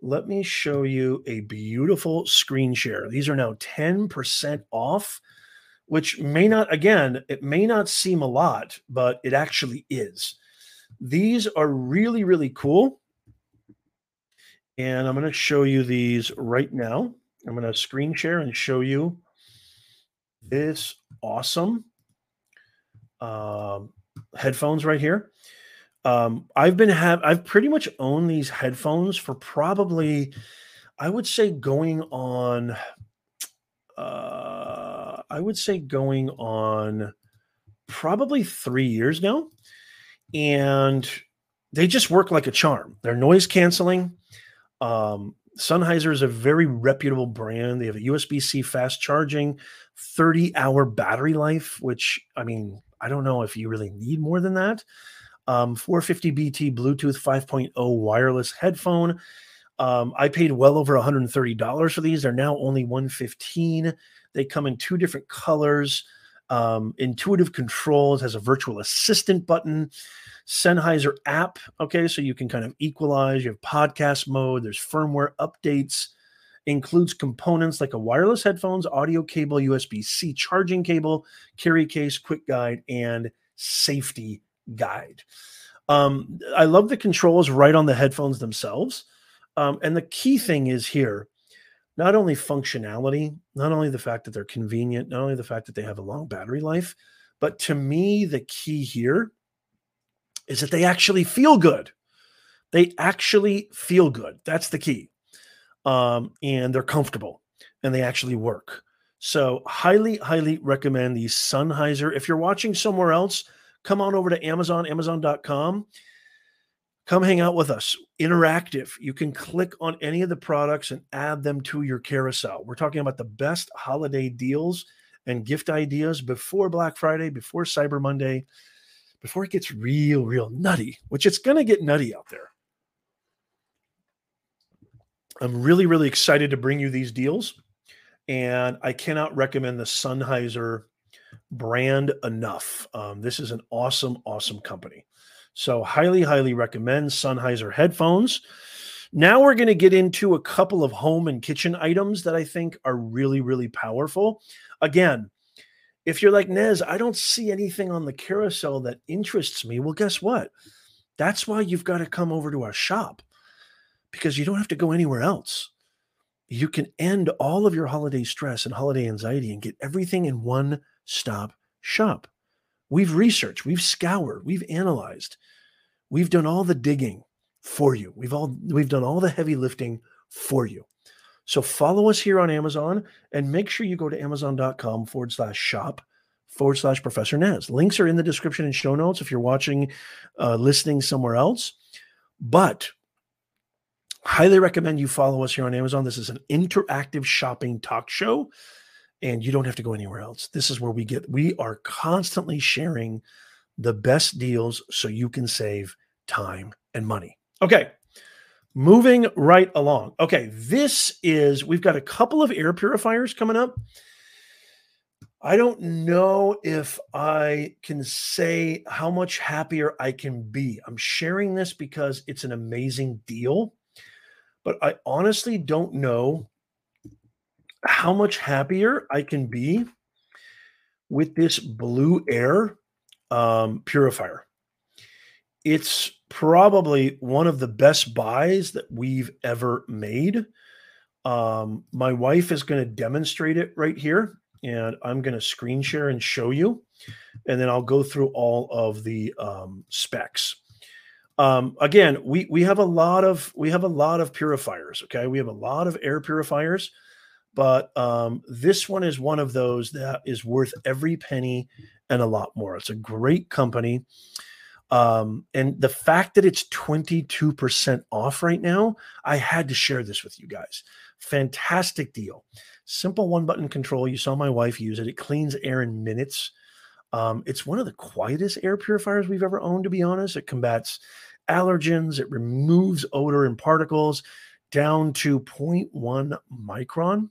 Let me show you a beautiful screen share. These are now 10% off, which may not, again, it may not seem a lot, but it actually is. These are really, really cool. And I'm going to show you these right now. I'm going to screen share and show you this awesome um, headphones right here. Um, I've been have I've pretty much owned these headphones for probably, I would say going on, uh, I would say going on probably three years now, and they just work like a charm. They're noise canceling. Um, Sennheiser is a very reputable brand. They have a USB C fast charging, 30 hour battery life, which I mean, I don't know if you really need more than that. Um, 450 BT Bluetooth 5.0 wireless headphone. Um, I paid well over $130 for these. They're now only 115. They come in two different colors. Um, intuitive controls has a virtual assistant button. Sennheiser app. Okay, so you can kind of equalize. You have podcast mode. There's firmware updates. Includes components like a wireless headphones, audio cable, USB C charging cable, carry case, quick guide, and safety guide. Um, I love the controls right on the headphones themselves. Um, and the key thing is here not only functionality, not only the fact that they're convenient, not only the fact that they have a long battery life, but to me, the key here is that they actually feel good. They actually feel good. That's the key. Um, and they're comfortable and they actually work. So, highly, highly recommend these Sennheiser. If you're watching somewhere else, come on over to Amazon, Amazon.com. Come hang out with us. Interactive. You can click on any of the products and add them to your carousel. We're talking about the best holiday deals and gift ideas before Black Friday, before Cyber Monday before it gets real, real nutty, which it's going to get nutty out there. I'm really, really excited to bring you these deals. And I cannot recommend the Sennheiser brand enough. Um, this is an awesome, awesome company. So, highly, highly recommend Sennheiser headphones. Now, we're going to get into a couple of home and kitchen items that I think are really, really powerful. Again, if you're like Nez, I don't see anything on the carousel that interests me. Well, guess what? That's why you've got to come over to our shop because you don't have to go anywhere else. You can end all of your holiday stress and holiday anxiety and get everything in one stop shop. We've researched, we've scoured, we've analyzed, we've done all the digging for you. We've all we've done all the heavy lifting for you. So follow us here on Amazon and make sure you go to amazon.com forward slash shop forward slash Professor Nez. Links are in the description and show notes if you're watching, uh, listening somewhere else. But highly recommend you follow us here on Amazon. This is an interactive shopping talk show, and you don't have to go anywhere else. This is where we get, we are constantly sharing the best deals so you can save time and money. Okay. Moving right along. Okay, this is, we've got a couple of air purifiers coming up. I don't know if I can say how much happier I can be. I'm sharing this because it's an amazing deal, but I honestly don't know how much happier I can be with this Blueair um, purifier. It's probably one of the best buys that we've ever made. Um, my wife is going to demonstrate it right here, and I'm going to screen share and show you, and then I'll go through all of the um, specs. Um, again, we we have a lot of we have a lot of purifiers. Okay, we have a lot of air purifiers, but um, this one is one of those that is worth every penny and a lot more. It's a great company. Um, and the fact that it's 22% off right now, I had to share this with you guys. Fantastic deal. Simple one button control. You saw my wife use it. It cleans air in minutes. Um, it's one of the quietest air purifiers we've ever owned, to be honest. It combats allergens, it removes odor and particles down to 0.1 micron.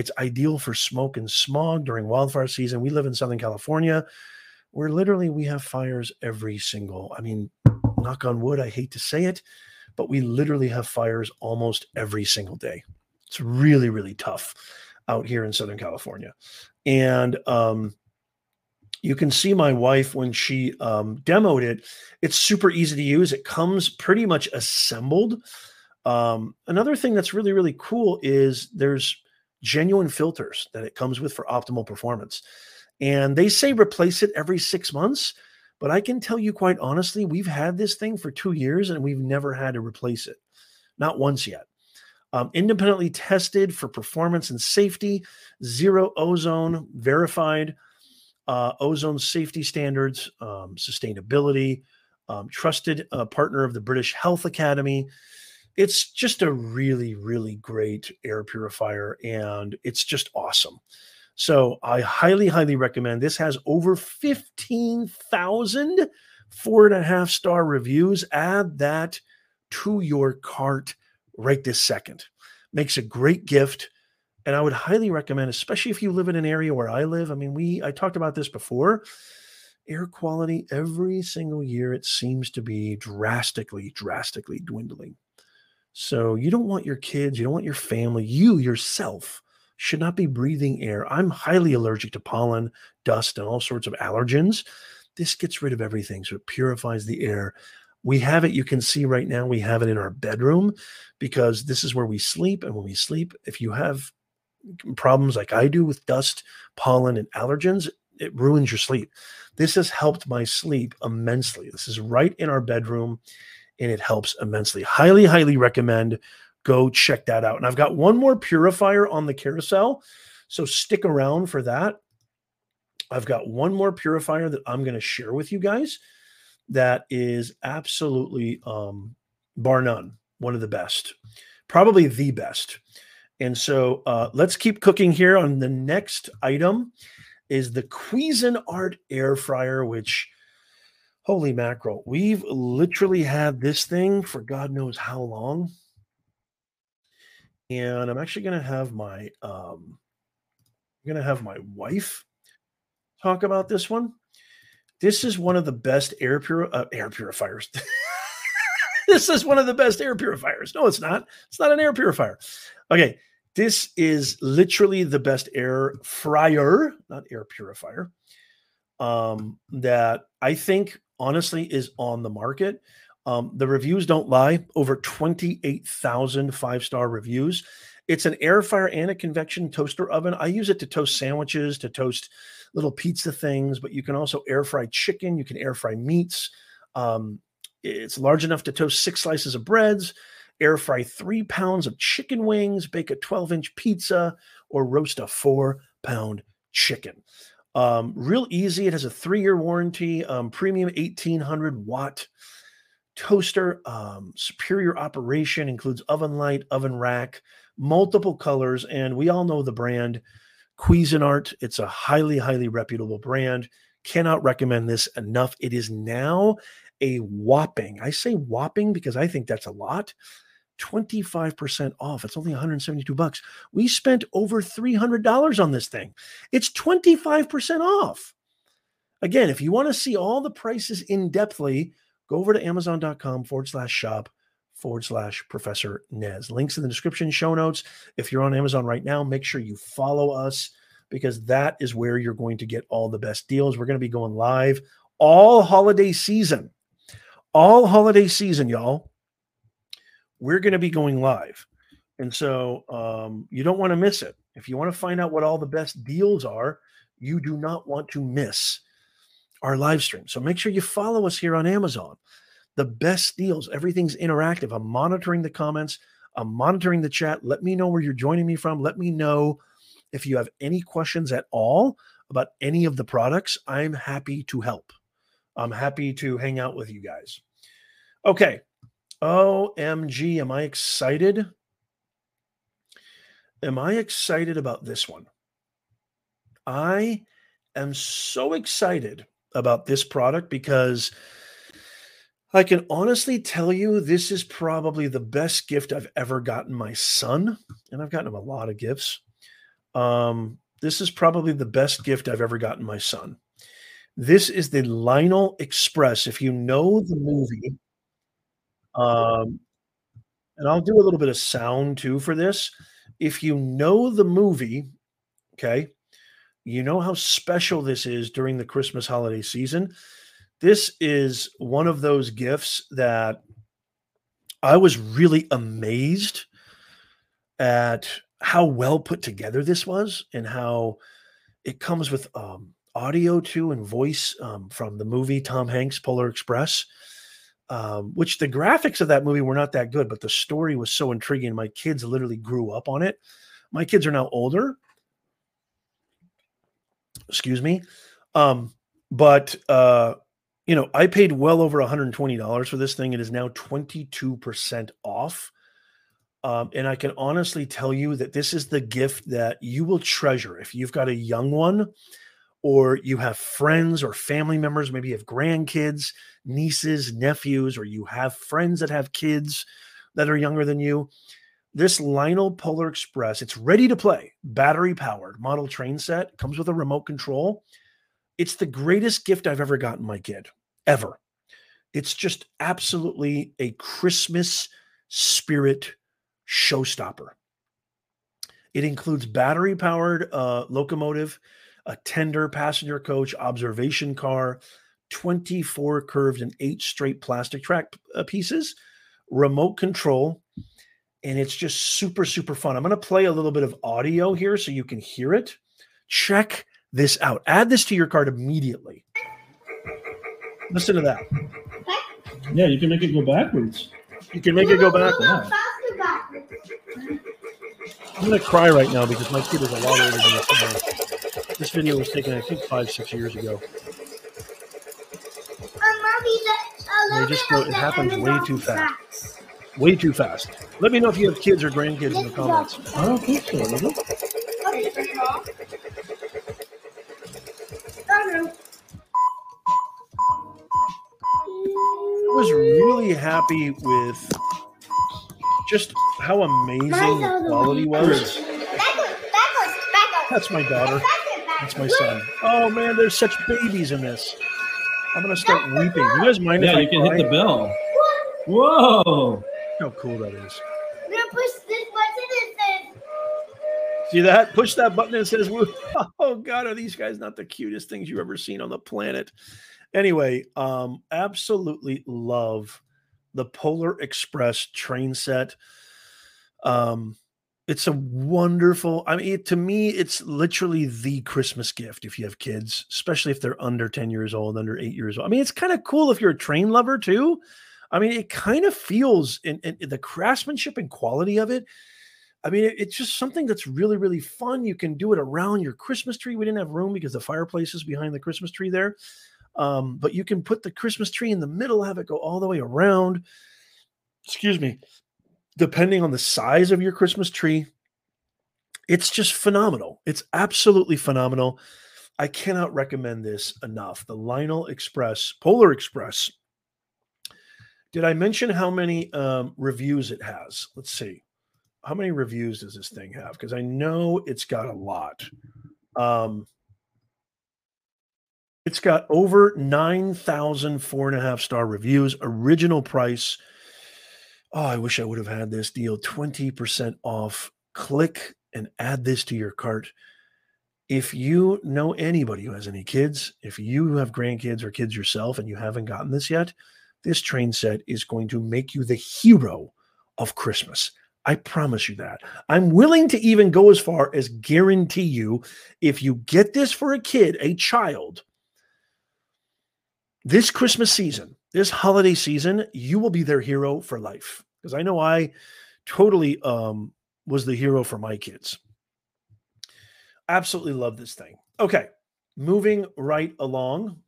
It's ideal for smoke and smog during wildfire season. We live in Southern California where literally we have fires every single, I mean, knock on wood, I hate to say it, but we literally have fires almost every single day. It's really, really tough out here in Southern California. And um, you can see my wife when she um, demoed it. It's super easy to use. It comes pretty much assembled. Um, another thing that's really, really cool is there's genuine filters that it comes with for optimal performance. And they say replace it every six months. But I can tell you quite honestly, we've had this thing for two years and we've never had to replace it. Not once yet. Um, independently tested for performance and safety, zero ozone, verified, uh, ozone safety standards, um, sustainability, um, trusted uh, partner of the British Health Academy. It's just a really, really great air purifier and it's just awesome. So I highly, highly recommend. This has over 15,000 four and a half star reviews. Add that to your cart right this second. Makes a great gift. And I would highly recommend, especially if you live in an area where I live. I mean, we I talked about this before. Air quality every single year, it seems to be drastically, drastically dwindling. So you don't want your kids, you don't want your family, you yourself should not be breathing air. I'm highly allergic to pollen, dust, and all sorts of allergens. This gets rid of everything. So it purifies the air. We have it, you can see right now, we have it in our bedroom because this is where we sleep. And when we sleep, if you have problems like I do with dust, pollen, and allergens, it ruins your sleep. This has helped my sleep immensely. This is right in our bedroom and it helps immensely. Highly, highly recommend go check that out. And I've got one more purifier on the carousel. So stick around for that. I've got one more purifier that I'm going to share with you guys that is absolutely um, bar none one of the best, probably the best. And so uh, let's keep cooking here. On the next item is the Cuisinart air fryer, which holy mackerel, we've literally had this thing for God knows how long and I'm actually going to have my um, I'm going to have my wife talk about this one. This is one of the best air pur- uh, air purifiers. this is one of the best air purifiers. No, it's not. It's not an air purifier. Okay, this is literally the best air fryer, not air purifier, um, that I think honestly is on the market. Um, the reviews don't lie. Over 28,000 five star reviews. It's an air fryer and a convection toaster oven. I use it to toast sandwiches, to toast little pizza things, but you can also air fry chicken. You can air fry meats. Um, it's large enough to toast six slices of breads, air fry three pounds of chicken wings, bake a 12 inch pizza, or roast a four pound chicken. Um, real easy. It has a three year warranty, um, premium 1800 watt toaster, um, superior operation, includes oven light, oven rack, multiple colors, and we all know the brand Cuisinart. It's a highly, highly reputable brand. Cannot recommend this enough. It is now a whopping, I say whopping because I think that's a lot. 25% off. It's only 172 bucks. We spent over $300 on this thing. It's 25% off. Again, if you want to see all the prices in depthly, go over to amazon.com forward slash shop forward slash Professor Nez. Links in the description, show notes. If you're on Amazon right now, make sure you follow us because that is where you're going to get all the best deals. We're going to be going live all holiday season. All holiday season, y'all. We're going to be going live. And so um, you don't want to miss it. If you want to find out what all the best deals are, you do not want to miss our live stream. So make sure you follow us here on Amazon. The best deals, everything's interactive. I'm monitoring the comments, I'm monitoring the chat. Let me know where you're joining me from. Let me know if you have any questions at all about any of the products. I'm happy to help. I'm happy to hang out with you guys. Okay. OMG, am I excited? Am I excited about this one? I am so excited about this product because I can honestly tell you this is probably the best gift I've ever gotten my son, and I've gotten him a lot of gifts. Um, this is probably the best gift I've ever gotten my son. This is the Lionel Express. If you know the movie, um, and I'll do a little bit of sound too for this. If you know the movie, okay, you know how special this is during the Christmas holiday season. This is one of those gifts that I was really amazed at how well put together this was and how it comes with um, audio too and voice um, from the movie Tom Hanks Polar Express. Um, which the graphics of that movie were not that good, but the story was so intriguing. My kids literally grew up on it. My kids are now older. Excuse me. Um, but uh, you know, I paid well over $120 for this thing. It is now 22% off. Um, and I can honestly tell you that this is the gift that you will treasure if you've got a young one or you have friends or family members, maybe you have grandkids, nieces, nephews, or you have friends that have kids that are younger than you. This Lionel Polar Express, it's ready to play, battery powered model train set, comes with a remote control. It's the greatest gift I've ever gotten my kid, ever. It's just absolutely a Christmas spirit showstopper. It includes battery powered uh, locomotive a tender passenger coach observation car, 24 curved and eight straight plastic track uh, pieces, remote control, and it's just super, super fun. I'm going to play a little bit of audio here so you can hear it. Check this out. Add this to your cart immediately. Listen to that. Yeah, you can make it go backwards. You can make it go backwards. I'm going to cry right now because my kid is a lot older than this. This video was taken, I think, five, six years ago. They just go, it happens way too fast. Way too fast. Let me know if you have kids or grandkids in the comments. I don't think so, it? I was really happy with just how amazing the quality was. That's my daughter. That's my son. Oh man, there's such babies in this. I'm gonna start weeping. You guys mind Yeah, if I you can cry? hit the bell. Whoa! How cool that is. I'm gonna push this button and says See that? Push that button and says, "Oh God, are these guys not the cutest things you've ever seen on the planet?" Anyway, um, absolutely love the Polar Express train set. Um, it's a wonderful. I mean, it, to me, it's literally the Christmas gift if you have kids, especially if they're under ten years old, under eight years old. I mean, it's kind of cool if you're a train lover too. I mean, it kind of feels in, in, in the craftsmanship and quality of it. I mean, it- it's just something that's really, really fun. You can do it around your Christmas tree. We didn't have room because the fireplace is behind the Christmas tree there. Um, but you can put the Christmas tree in the middle, have it go all the way around. Excuse me. Depending on the size of your Christmas tree, it's just phenomenal. It's absolutely phenomenal. I cannot recommend this enough. The Lionel Express, Polar Express. Did I mention how many um, reviews it has? Let's see how many reviews does this thing have? Because I know it's got a lot. Um, it's got over 9,000 four and a half star reviews. Original price. Oh, I wish I would have had this deal 20% off. Click and add this to your cart. If you know anybody who has any kids, if you have grandkids or kids yourself and you haven't gotten this yet, this train set is going to make you the hero of Christmas. I promise you that. I'm willing to even go as far as guarantee you if you get this for a kid, a child, this Christmas season, this holiday season, you will be their hero for life. Because I know I totally um, was the hero for my kids. Absolutely love this thing. Okay, moving right along.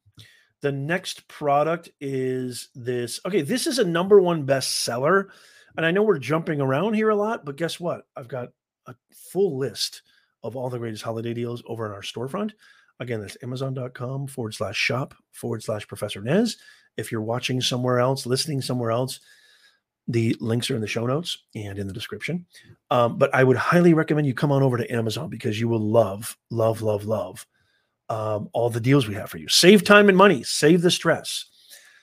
The next product is this. Okay, this is a number one bestseller. And I know we're jumping around here a lot, but guess what? I've got a full list of all the greatest holiday deals over on our storefront. Again, that's amazon.com forward slash shop forward slash Professor Nez. If you're watching somewhere else, listening somewhere else, the links are in the show notes and in the description. Um, but I would highly recommend you come on over to Amazon because you will love, love, love, love um, all the deals we have for you. Save time and money, save the stress.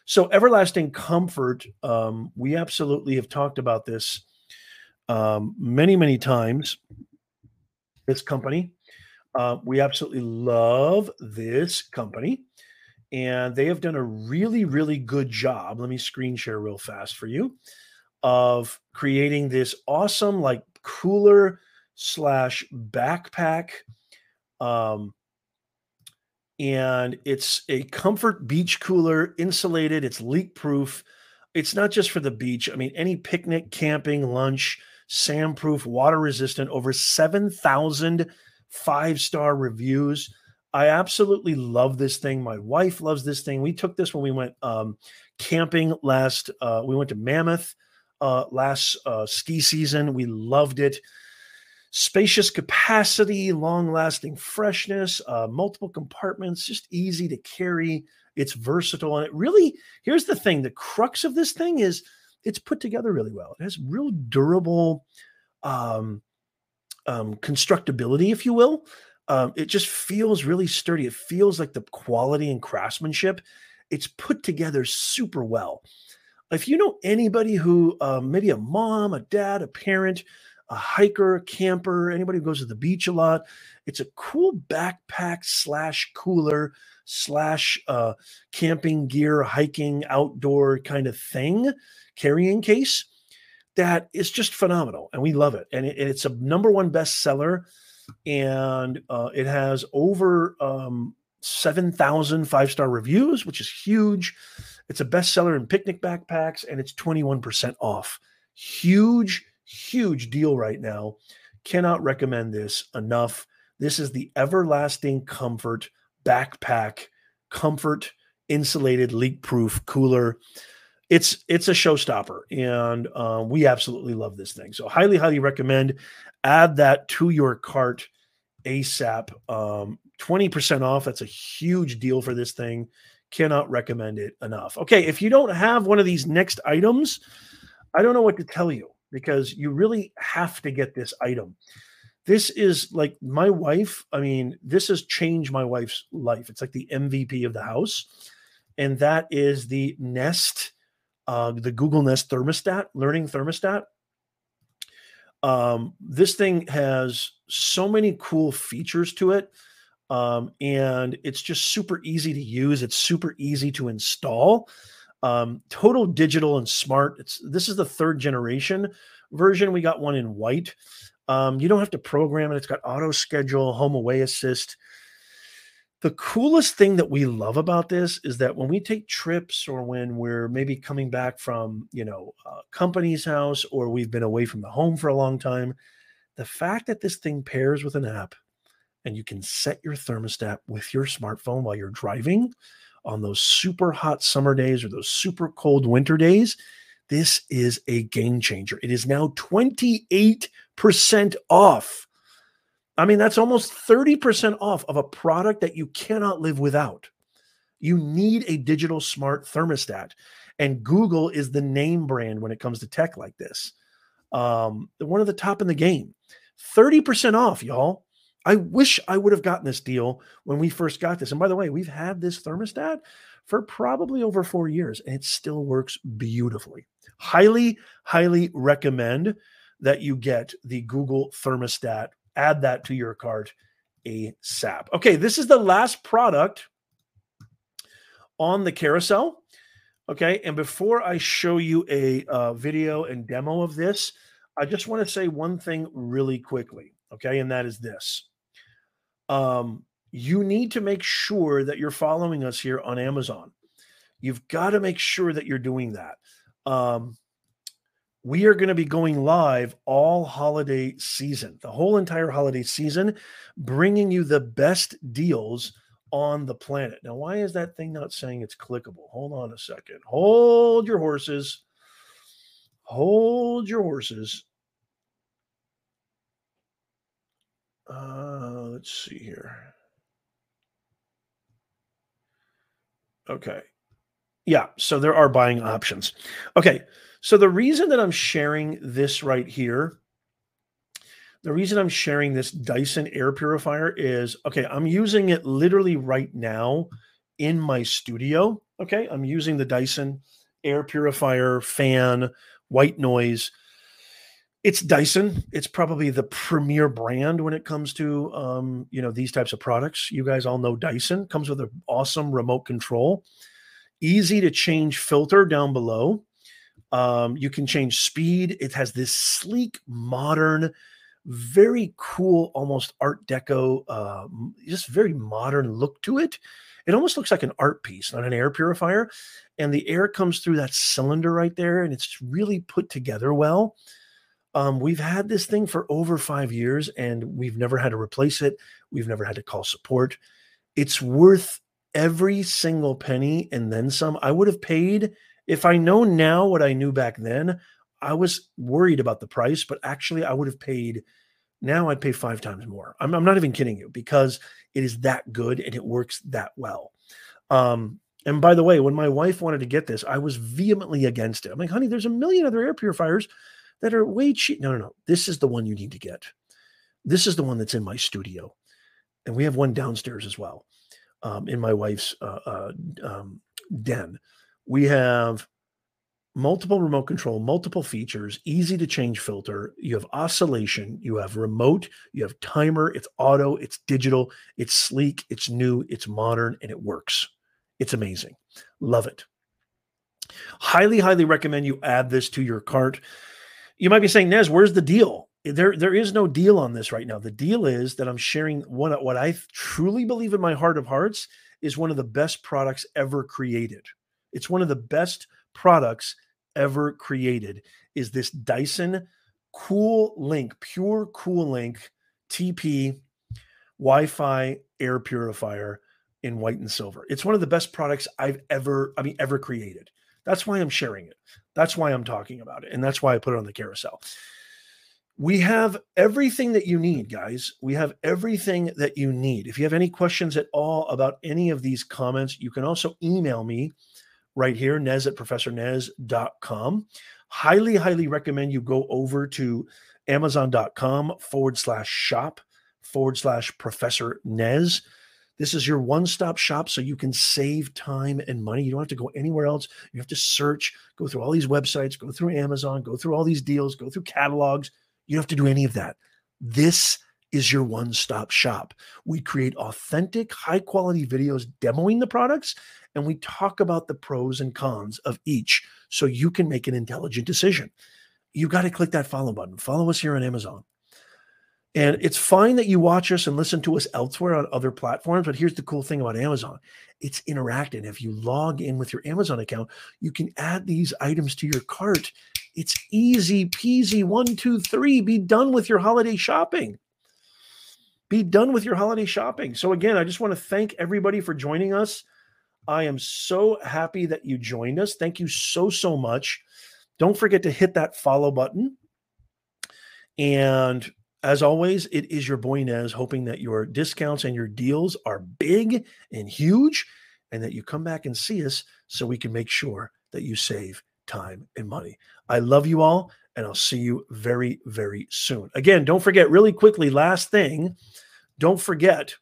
So, everlasting comfort, um, we absolutely have talked about this um, many, many times. This company, uh, we absolutely love this company, and they have done a really, really good job. Let me screen share real fast for you of creating this awesome, like cooler slash backpack. Um, and it's a comfort beach cooler, insulated, it's leak proof. It's not just for the beach. I mean, any picnic, camping, lunch, sandproof, water resistant, over 7,000 five star reviews. I absolutely love this thing. My wife loves this thing. We took this when we went um, camping last. Uh, we went to Mammoth uh, last uh, ski season. We loved it. Spacious capacity, long lasting freshness, uh, multiple compartments, just easy to carry. It's versatile. And it really, here's the thing the crux of this thing is it's put together really well. It has real durable um, um, constructability, if you will. Um, it just feels really sturdy. It feels like the quality and craftsmanship. It's put together super well. If you know anybody who, um, maybe a mom, a dad, a parent, a hiker, a camper, anybody who goes to the beach a lot, it's a cool backpack slash cooler slash uh, camping gear, hiking, outdoor kind of thing, carrying case that is just phenomenal. And we love it. And it, it's a number one bestseller and uh, it has over um, 7,000 five star reviews, which is huge. It's a bestseller in picnic backpacks and it's 21% off. Huge, huge deal right now. Cannot recommend this enough. This is the everlasting comfort backpack, comfort insulated leak proof cooler. It's it's a showstopper, and uh, we absolutely love this thing. So highly, highly recommend add that to your cart ASAP. Um, 20% off. That's a huge deal for this thing. Cannot recommend it enough. Okay, if you don't have one of these next items, I don't know what to tell you because you really have to get this item. This is like my wife. I mean, this has changed my wife's life. It's like the MVP of the house. And that is the Nest, uh, the Google Nest thermostat, learning thermostat. Um, this thing has so many cool features to it. Um, and it's just super easy to use. It's super easy to install. Um, total digital and smart. It's this is the third generation version. We got one in white. Um, you don't have to program it. It's got auto schedule, home away assist the coolest thing that we love about this is that when we take trips or when we're maybe coming back from you know a company's house or we've been away from the home for a long time the fact that this thing pairs with an app and you can set your thermostat with your smartphone while you're driving on those super hot summer days or those super cold winter days this is a game changer. It is now 28% off I mean, that's almost 30% off of a product that you cannot live without. You need a digital smart thermostat. And Google is the name brand when it comes to tech like this. Um, one of the top in the game. 30% off, y'all. I wish I would have gotten this deal when we first got this. And by the way, we've had this thermostat for probably over four years and it still works beautifully. Highly, highly recommend that you get the Google thermostat add that to your cart ASAP. Okay, this is the last product on the carousel. Okay, and before I show you a uh, video and demo of this, I just want to say one thing really quickly. Okay, and that is this. Um, you need to make sure that you're following us here on Amazon. You've got to make sure that you're doing that. Um, we are going to be going live all holiday season, the whole entire holiday season, bringing you the best deals on the planet. Now, why is that thing not saying it's clickable? Hold on a second. Hold your horses. Hold your horses. Uh, let's see here. Okay. Yeah, so there are buying options. Okay, so the reason that I'm sharing this right here, the reason I'm sharing this Dyson air purifier is okay, I'm using it literally right now in my studio. Okay, I'm using the Dyson air purifier fan, white noise. It's Dyson. It's probably the premier brand when it comes to um, you know these types of products. You guys all know Dyson comes with an awesome remote control, easy to change filter down below. Um, you can change speed. It has this sleek, modern very cool, almost Art Deco, uh, just very modern look to it. It almost looks like an art piece, not an air purifier. And the air comes through that cylinder right there, and it's really put together well. Um, we've had this thing for over five years, and we've never had to replace it. We've never had to call support. It's worth every single penny and then some. I would have paid if I know now what I knew back then. I was worried about the price, but actually, I would have paid. Now I'd pay five times more. I'm, I'm not even kidding you because it is that good and it works that well. Um, and by the way, when my wife wanted to get this, I was vehemently against it. I'm like, honey, there's a million other air purifiers that are way cheap. No, no, no. This is the one you need to get. This is the one that's in my studio. And we have one downstairs as well um, in my wife's uh, uh, um, den. We have multiple remote control, multiple features, easy to change filter. You have oscillation, you have remote, you have timer. It's auto, it's digital, it's sleek, it's new, it's modern, and it works. It's amazing. Love it. Highly, highly recommend you add this to your cart. You might be saying, Nez, where's the deal? There, there is no deal on this right now. The deal is that I'm sharing one what I truly believe in my heart of hearts is one of the best products ever created. It's one of the best products ever created. Is this Dyson Cool Link, pure Cool Link TP Wi-Fi air purifier in white and silver. It's one of the best products I've ever, I mean, ever created. That's why I'm sharing it. That's why I'm talking about it. And that's why I put it on the carousel. We have everything that you need, guys. We have everything that you need. If you have any questions at all about any of these comments, you can also email me right here, nez at professornez.com. Highly, highly recommend you go over to amazon.com forward slash shop forward slash professor nez. This is your one stop shop so you can save time and money. You don't have to go anywhere else. You have to search, go through all these websites, go through Amazon, go through all these deals, go through catalogs. You don't have to do any of that. This is your one stop shop. We create authentic, high quality videos demoing the products, and we talk about the pros and cons of each so you can make an intelligent decision. You got to click that follow button. Follow us here on Amazon. And it's fine that you watch us and listen to us elsewhere on other platforms, but here's the cool thing about Amazon it's interactive. If you log in with your Amazon account, you can add these items to your cart. It's easy peasy. One, two, three. Be done with your holiday shopping. Be done with your holiday shopping. So, again, I just want to thank everybody for joining us. I am so happy that you joined us. Thank you so, so much. Don't forget to hit that follow button. And as always, it is your boy Nez hoping that your discounts and your deals are big and huge and that you come back and see us so we can make sure that you save time and money. I love you all and I'll see you very, very soon. Again, don't forget, really quickly, last thing, don't forget.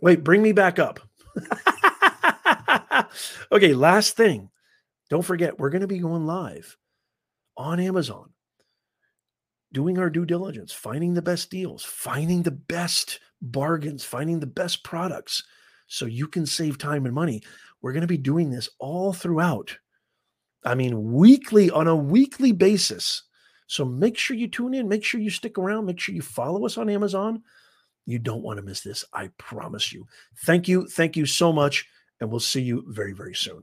Wait, bring me back up. okay, last thing. Don't forget, we're going to be going live on Amazon doing our due diligence, finding the best deals, finding the best bargains, finding the best products so you can save time and money. We're going to be doing this all throughout. I mean, weekly on a weekly basis. So make sure you tune in, make sure you stick around, make sure you follow us on Amazon. You don't want to miss this. I promise you. Thank you. Thank you so much. And we'll see you very, very soon.